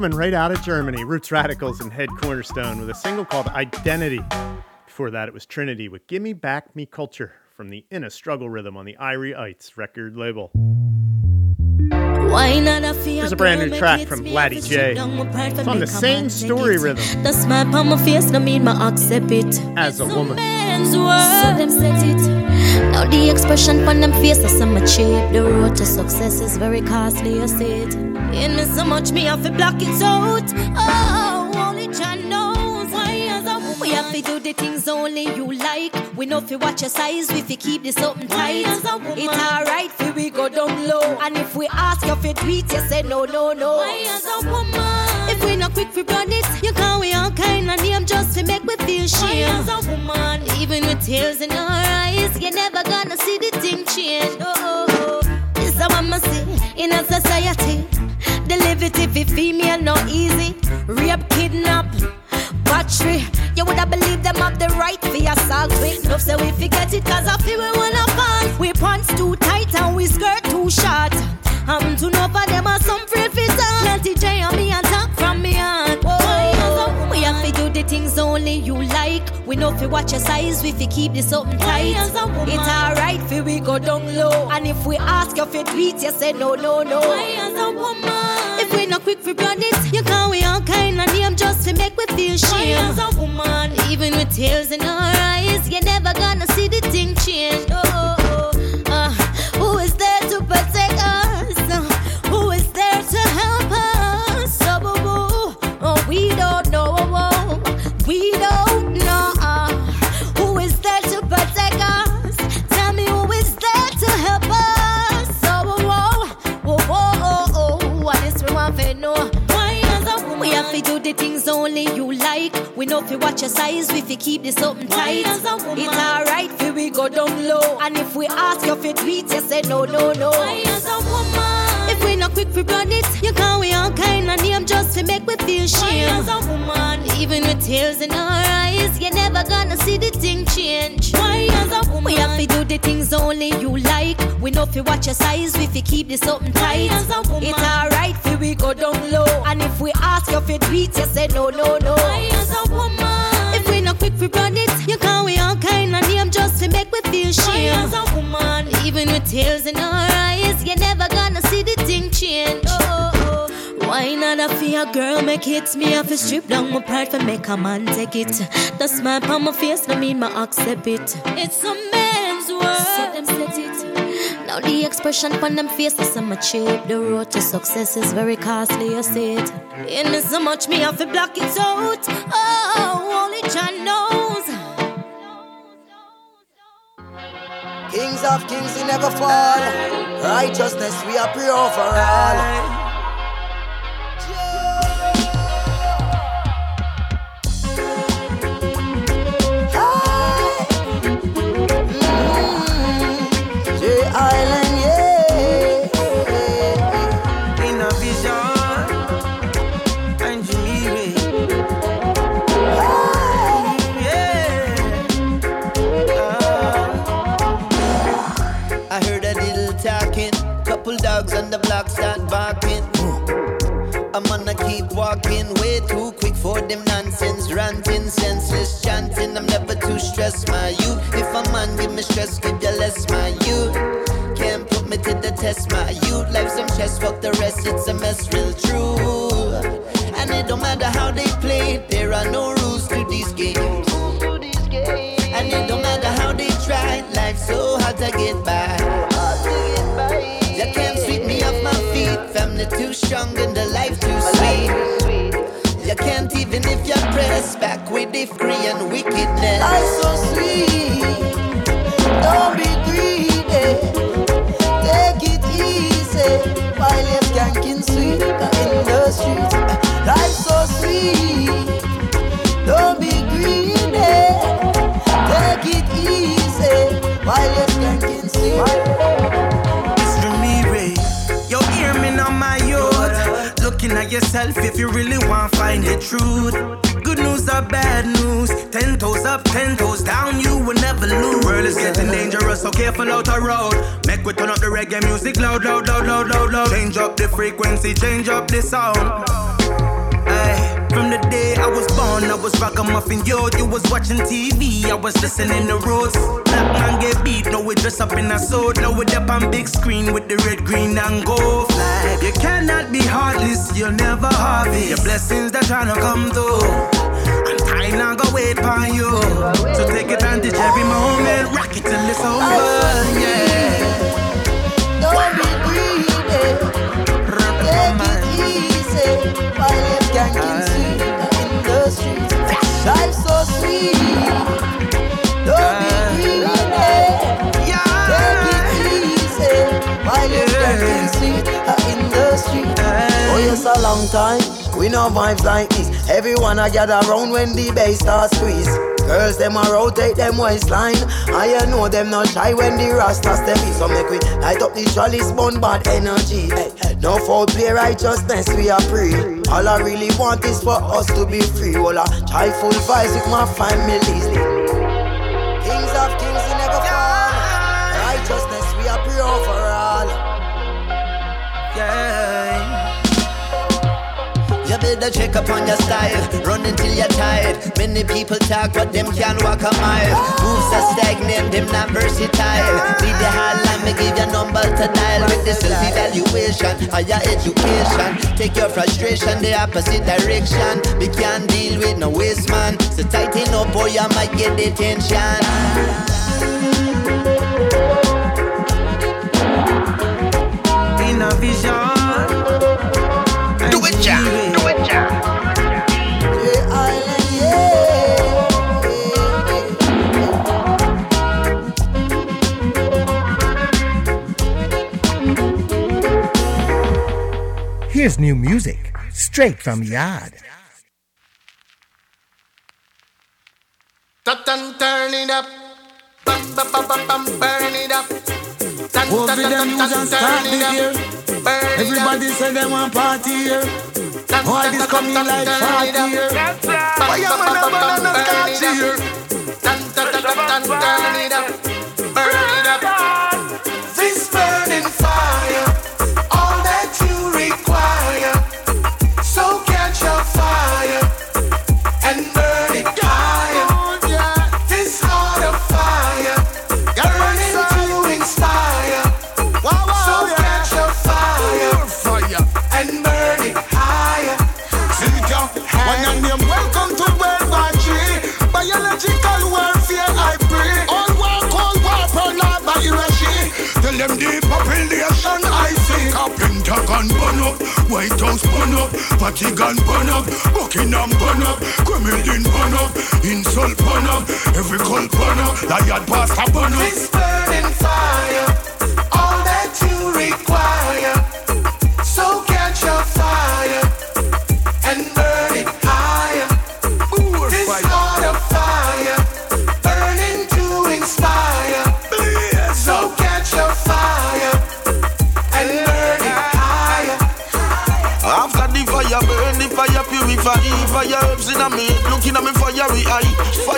Coming right out of Germany. Rootz Radicals and Headcornerstone with a single called Identity. Before that, it was Trinity with Gimme Back Me Culture from the Inner Struggle Rhythm on the Irie Ites record label. Here's a brand new track from Latty J. It's on the same story rhythm. The smile on my face no mean my accept it. As a woman. So them set it. Now the expression on them face is some cheap. The road to success is very costly, I see it. In me so much me have to block it out. Oh, only Jah knows why as a woman. We have to do the things only you like. We know if you watch your size, if you keep this open tight. It's alright if we go down low. And if we ask you for tweet, you say no, no, no. Why as a woman? If we not quick for run it, you can't we all kind of name just to make we feel shame. Why as a woman? Even with tears in our eyes, you're never gonna see the thing change. Oh, oh, oh. This is what I see in a society. The liberty for female no easy. Rape, kidnap, battery. You woulda believe them have the right for assault. Quick enough so we forget it cause I feel we wanna fall. We pants too tight and we skirt too short. I'm too know for them are some free We know if you watch your size, we fi keep this open tight. It's alright if we go down low. And if we ask you for tweet, you say no, no, no. If we not quick for it, you can't we all kind of name just to make we feel shame. Woman, even with tears in our eyes, you're never gonna see the thing change. Oh. Only you like. We know if you watch your size, we fi keep this open tight. It's alright if we go down low. And if we ask you for tweet, you say no, no, no. as a woman? If we not quick for run it, you can't we all kind of name just to make we feel shame. as a woman? Even with tears in our eyes, you're never gonna see the thing change. Why as a woman? We have to do the things only you like. We know if you watch your size, we fi keep this open tight. As a woman? It's alright if we go down low. And if we ask you for tweet, you say no, no, no. Why as a woman? If we not quick for run it, you can't we all kind of name just to make we feel shame. Why as a woman? Even with tears in our eyes, you're never change. Why not a fear girl make hits me off a strip down my pride for make a man take it. The smile on my face no mean my accept it. It's a man's world. So them set it. Now the expression on them faces I'm a cheap. The road to success is very costly, I see it. Me so much me have to block it out. Oh, only Jah knows. Kings of kings, we never fall. Righteousness, we are pure for all. Them nonsense. Ranting, senseless chanting. I'm never too stressed, my youth. If a man give me stress, give you less, my youth. Can't put me to the test, my youth. Life's some chess, fuck the rest, it's a mess, real true. And it don't matter how they play, there are no rules to these games. And it don't matter how they try, life's so hard to get by. You can't sweep me off my feet, family too strong and the life too sweet. You can't if you press back with the free and wickedness. Life's so sweet, don't be greedy. Take it easy while you're skanking sweet in the streets. Life's so sweet, yourself if you really want to find the truth. Good news or bad news, ten toes up, ten toes down, you will never lose. World is getting dangerous, so careful out the road. Make we turn up the reggae music loud, loud, loud, loud, loud, loud. Change up the frequency, change up the sound. From the day I was born, I was ragamuffin yo. You was watching TV, I was listening to Rose. Black man get beat, now we dress up in a suit. Now we up on big screen with the red, green, and gold flag. You cannot be heartless, you'll never harvest. Your blessings that tryna come through. And time now go wait for you. So take advantage every moment, rock it till it's over. Yeah. While you're sweet in the streets. Life so sweet. Don't be greedy. Take it easy while you're sweet in the streets. Oh a long time. We know vibes like this. Everyone I gather round when the bass starts squeeze. Girls them a rotate them waistline. I know them not shy when the rasta step in. So make we light up the chalice bun bad energy. Hey, no foul play righteousness we are free. All I really want is for us to be free. All I try full vibes with my families. Kings of kings better check up on your style, run until you're tired. Many people talk, but them can't walk a mile. Moves are stagnant, them not versatile. Need the hotline, me give your number to dial. With the self-evaluation, higher education. Take your frustration the opposite direction. We can't deal with no waste man. So tighten up or you might get detention. In a vision. Here's new music straight from Yard. Dun, turn it up. Bum, bum, bum, bum, bum, burn it up. Dun, Over dun, dun, them use and start the it year. Everybody say they want party here. All this coming like turn party here. Bum, Why you bum, man bum, a bum, banana burn start it up. here? Turn it up. Pentagon burn up, White House burn up. Vatican burn up, Buckingham burn up. Kremlin burn up, insult burn up. Every cult burn up, Lion pastor burn up. This burning fire,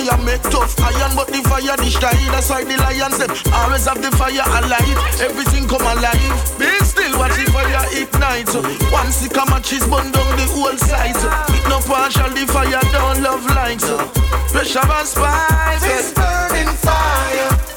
Fire make tough iron, but the fire destroy That's why the lions them always have the fire alive. Everything come alive. Be still watch the fire ignite. One stick of matches burn down the whole site. It no partial, the fire don't love lights Pressure and spice This burning fire,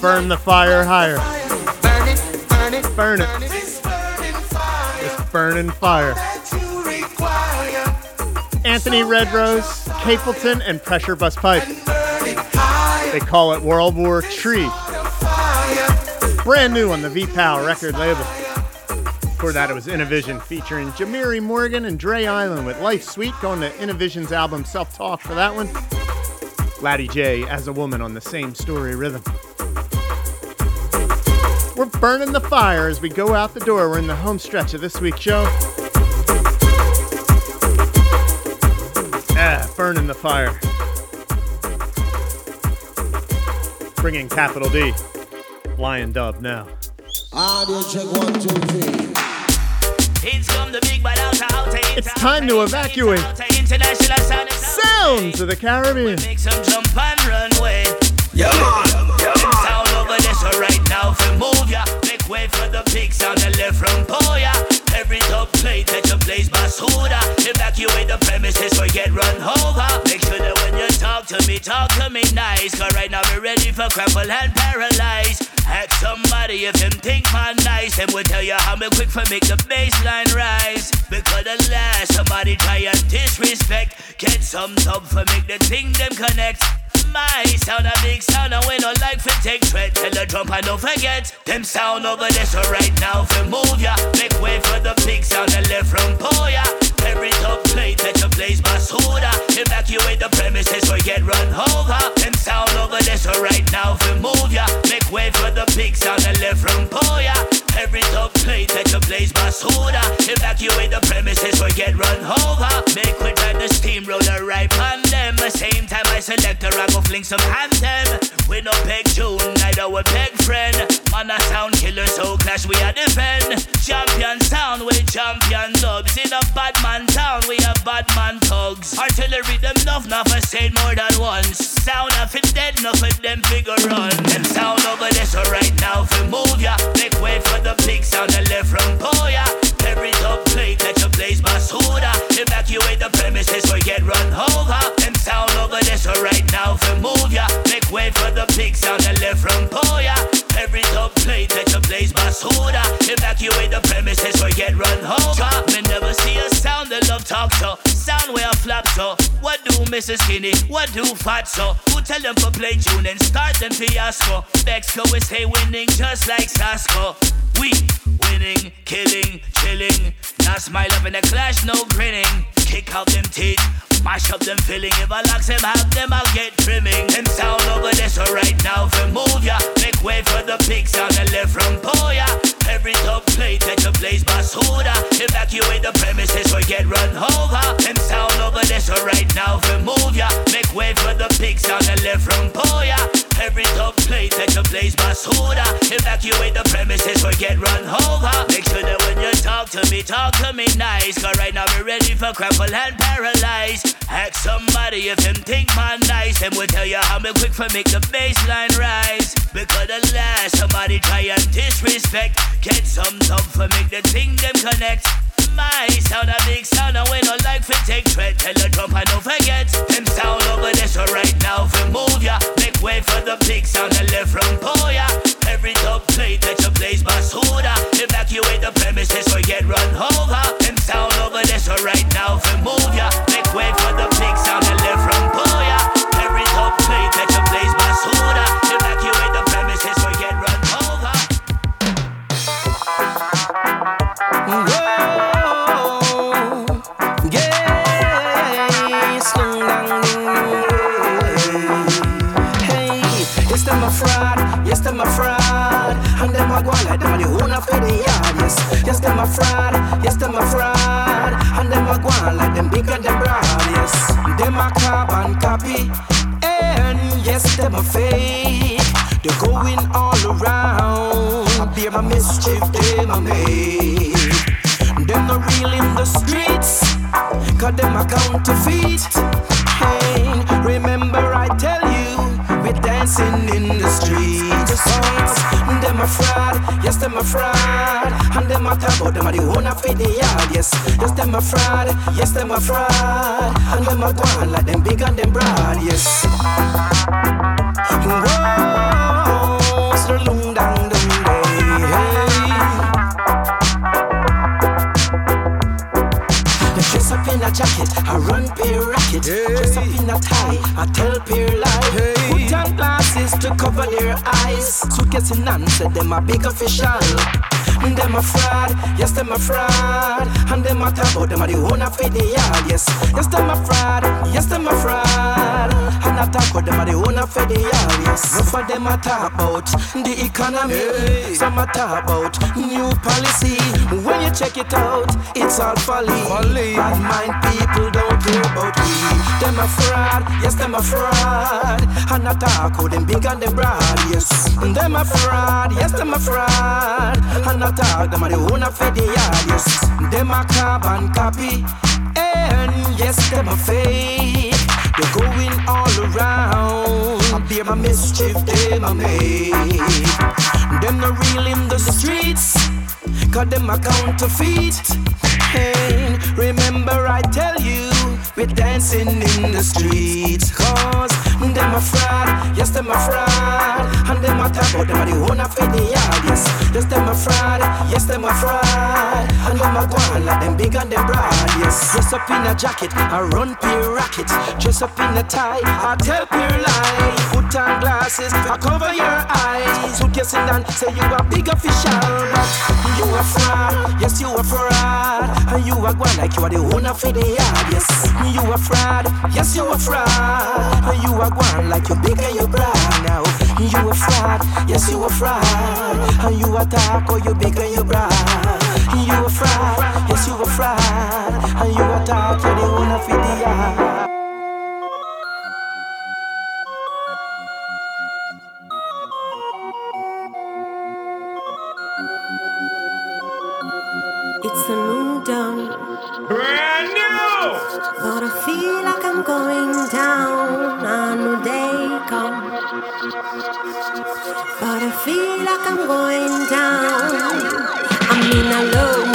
burn the fire higher. burn it, burn it, Burn it. This burning fire It's burning fire. that you require. Anthony Red Rose, Capleton, and Pressure Busspipe. Burn it higher. They call it World War Tree. Brand new on the VPAL record label. Before that, it was Innovision featuring Jamiri Morgan and Dre Island with Life Sweet, going to Innovision's album Self Talk for that one. Latty J as a woman on the same story rhythm. We're burning the fire as we go out the door. We're in the home stretch of this week's show. Ah, burning the fire. Bringing Capital D. Lion Dub now. Audio check one, two, three. It's time to evacuate. Sounds of the Caribbean. Make some jump and run away. Yeah, man. Yeah, man. Right now, for move ya. Make way for the pigs on the left from Poya. Every top plate that you place Basuda. Evacuate the premises or get run over. Make sure that when you talk to me, talk to me nice. Cause right now we're ready for crumple and paralyze. Ask somebody if him think my nice. Them will tell you how me quick for make the baseline rise. Because last somebody try and disrespect. Get some top for make the thing them connect. My sound a big sound and we no like for take threat. Tell the drum and don't forget them sound over there. So right now for move ya, make way for the big sound and left from Poya. Every top plate that you place Basuda. Evacuate the premises or get run over. Them sound over there. So right now for move ya, make way for the big sound and left from Poya. Every top plate that you place Basuda. Evacuate the premises or get run over. Make we drive the steamroller right on them. Same time I select a rag go fling some anthem. We no peg tune, neither we peg friend. Man a sound killer, so clash we a defend. Champion sound with champion dubs. In a bad man town, we have bad man thugs. Artillery them enough, enough I said more than once. Sound of it dead, enough of them figure run. Them sound over there, so right now for move ya. Make way for the big sound and left from Poya. Every top plate that you place Basuda. Evacuate the premises or get run over. Them sound over there, so right now for move ya. Make way for the big sound and left from Poya. Every top plate that you place Basuda. Evacuate the premises or get run over. Me never see a sound that love talk so. Sound where I flap so. What do Mrs. Skinny? What do Fat so? Who tell them for play tune and start them fiasco? Bexco we say winning just like Sasko. We winning, killing, chilling. Not smile up in the clash, no grinning. Kick out them teeth, mash up them filling. If I locks them have them, I'll get trimming. Them sound over there, so right now for move ya. Make way for the big on the left from Poya. Every top plate that you place Basuda. Evacuate the premises or get run over. Them sound over there, so right now for move ya. Make way for the big on the left from Poya. Every top plate that you place Basuda. Evacuate the premises or get run over. Make sure that when you talk to me, talk to me nice. Cause right now we're ready for crumple and paralyze. Ask somebody if him think man nice. Them will tell you how me quick for make the baseline rise. Because last somebody try and disrespect. Get some top for make the thing them connect. My sound a big sound and we don't like for take threat. Tell the drum and don't forget. Them sound over there so right now for move ya. Make way for the big sound and left from Poya. Every top plate that you place Basuda. Evacuate the premises or get run over. Them sound over there so right now for move ya. Make way for the big sound and left from Poya. Every top plate that you place Basuda. Evacuate the premises or get run A go like them a the owner for the yard, yes. Yes, them a fraud, yes, them a fraud. And them a go like them big and them broad, yes. Them a carbon copy, and yes, them a fake. They're going all around. I bear my mischief, them a make. Them not real in the streets, cause them a counterfeit. Hey, remember I we're dancing in the streets. Them a fraud, yes, them a fraud. And them a taboo, them a the owner for the yard, yes. Yes, them a fraud, yes, them a fraud. And them a go on like them big and them broad, yes. Whoa, so long in a jacket, I run peer racket. Dress up in a tie, I tell peer lie. Put on glasses to cover their eyes. Suitcase in hand, said them a big official. Them a fraud, yes, them a fraud. And them a talk about them a the owner for the yard, yes. Yes, them a fraud, yes, them a fraud. And I talk about them a the owner for the yard, yes. Enough of them a talk about the economy. Some a talk about new policy. When you check it out, it's all folly. Bad mind people don't care about me. Them a fraud, yes, them a fraud. And I talk about them big and them broad, yes. Them a fraud, yes, them a fraud. And Talk them a the owner for the yard, yes. Them a carbon copy. And yes, them a fake. They're going all around. I bear my mischief, them a make. Them no real in the streets. Cause them a counterfeit. And remember I tell you, we're dancing in the streets. Cause them a fraud, yes, them a fraud. And them a talk about them a the owner for the yard, yes. Yes, them a fraud, yes, them a fraud. And them a go on like them big and them broad, yes. Dress up in a jacket, I run peer racket. Dress up in a tie, I tell peer lie. Put on glasses, I cover your eyes. Suitcase in and say you a big official, but you a fraud, yes, you a fraud. And you a go on like you are the owner for the yard, yes. You a fraud, yes, you a fraud. And you a go on like you're big and you're broad now. You a fraud, yes, you a fraud. And you attack or oh, you big and you broad. You a fraud, yes, you a fraud. And you attack you're the the yard. It's a new dawn. Brand new! But I feel like I'm going down. Feel like I'm going down. I'm in a low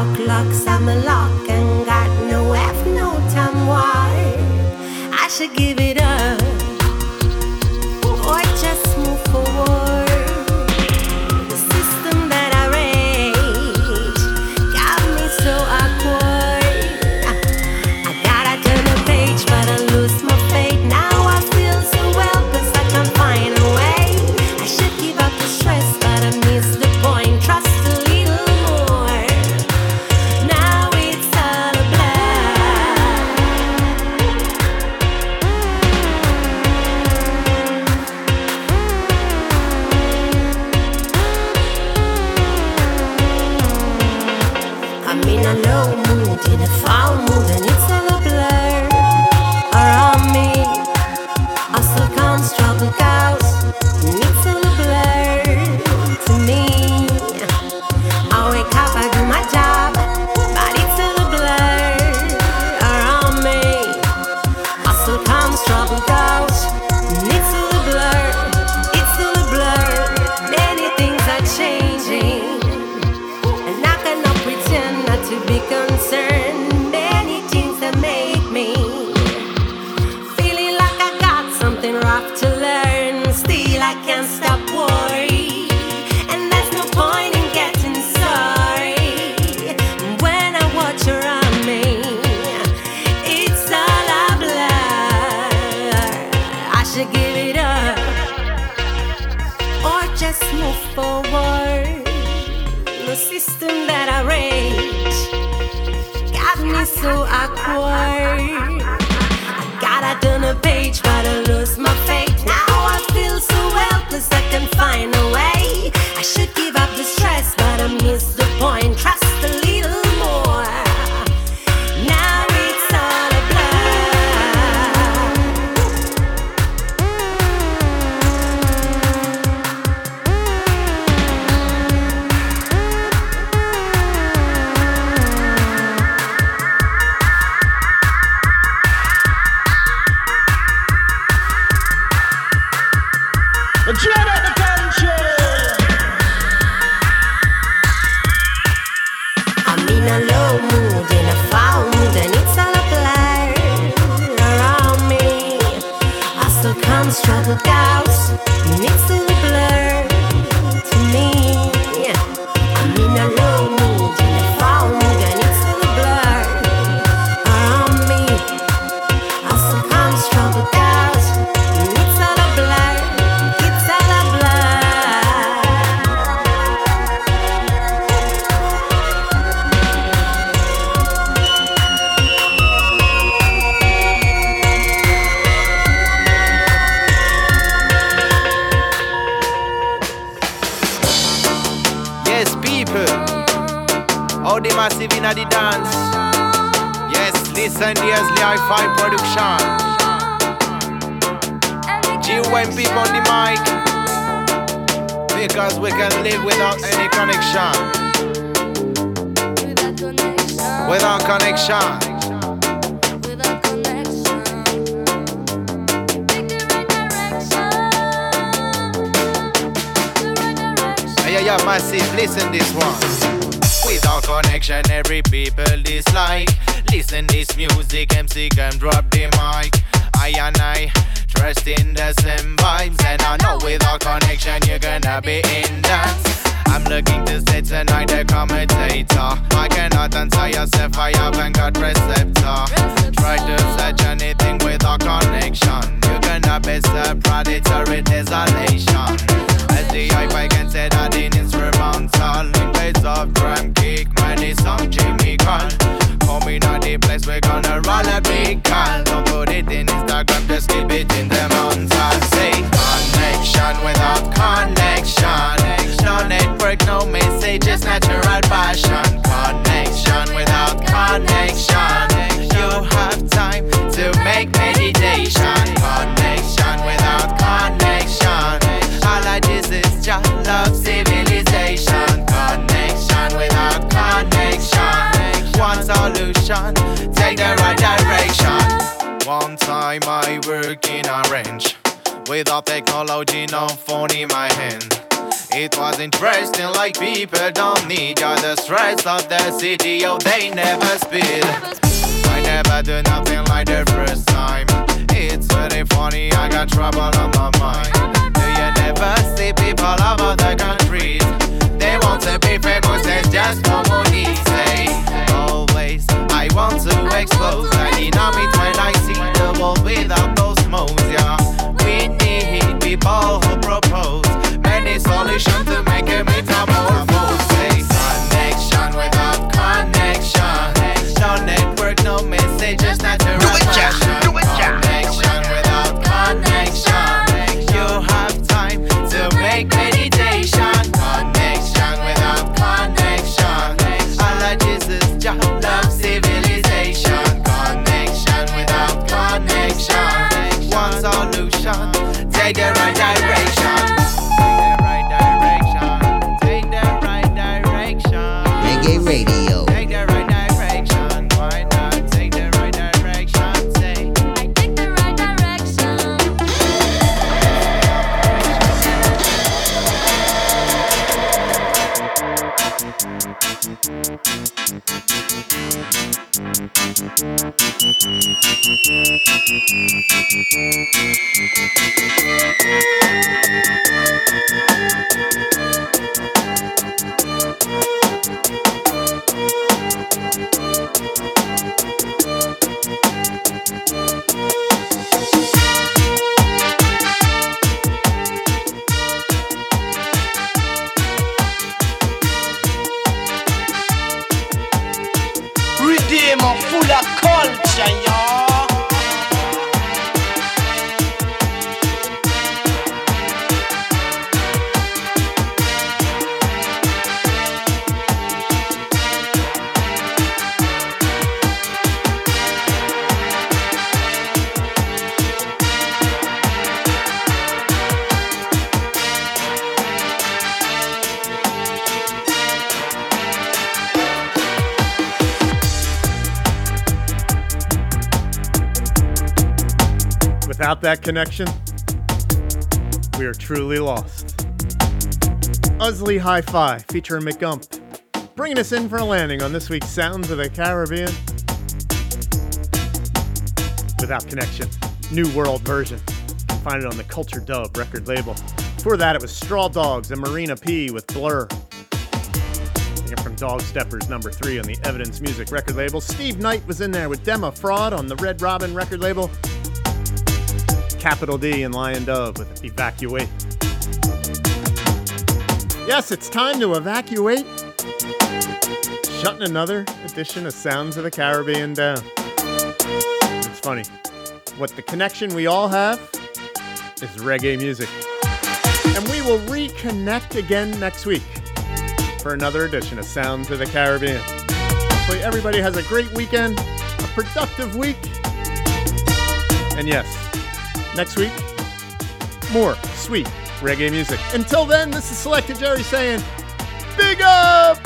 Lock, locks, I'm a lock, and got no F, no time, why? I should give it up, or just move forward. Connection, every people dislike. Listen this music, MC can drop the mic. I and I trust in the same vibes, and I know without connection you're gonna be in dance. I'm looking to sit tonight, a commentator. I cannot answer yourself, I haven't got receptor. Try to search anything without connection. You're gonna be surprised, with desolation. The hi-fi can set that in instrumental In place of drum kick, man, it's some Jimmy Call Coming out the place, we're gonna roll a big call. Don't put it in Instagram, just keep it in the mountains Say connection without connection. No network, no message, it's natural passion. Connection without connection. You have time to make meditation. Connection without connection all I this is just love civilization. Connection without connection. One solution, take the right direction. One time I work in a range. Without technology, no phone in my hand. It was interesting, like people don't need all the stress of the city, oh, they never speed. I never do nothing like the first time. It's very funny, I got trouble on my mind. You never see people over the countries? They want to be famous, there's just no money. Say, always, I want to expose. I need it when I see the world without those modes, yeah. We need people who propose many solutions to make a metamorphose. Right direction. Take the right direction. Take the right direction. Reggae Radio. Take the right direction. Why not take the right direction? Say. Redeemer full of culture, y'all. Without that connection, we are truly lost. Usley Hi Fi featuring McGump, bringing us in for a landing on this week's Sounds of the Caribbean. Without connection, New World version. You can find it on the Culture Dub record label. Before that, it was Strawdogz and Marina P with Blur. From Dog Steppers number three on the Evidence Music record label. Steve Knight was in there with Dema Fraud on the Red Robin record label. Capital D and Lion Dove with Evacuate. Yes, it's time to evacuate. Shutting another edition of Sounds of the Caribbean down. It's funny. What the connection we all have is reggae music. And we will reconnect again next week. for another edition of Sounds of the Caribbean. Hopefully, everybody has a great weekend, a productive week. And yes, next week, more sweet reggae music. Until then, this is Selecta Jerry saying, Big up!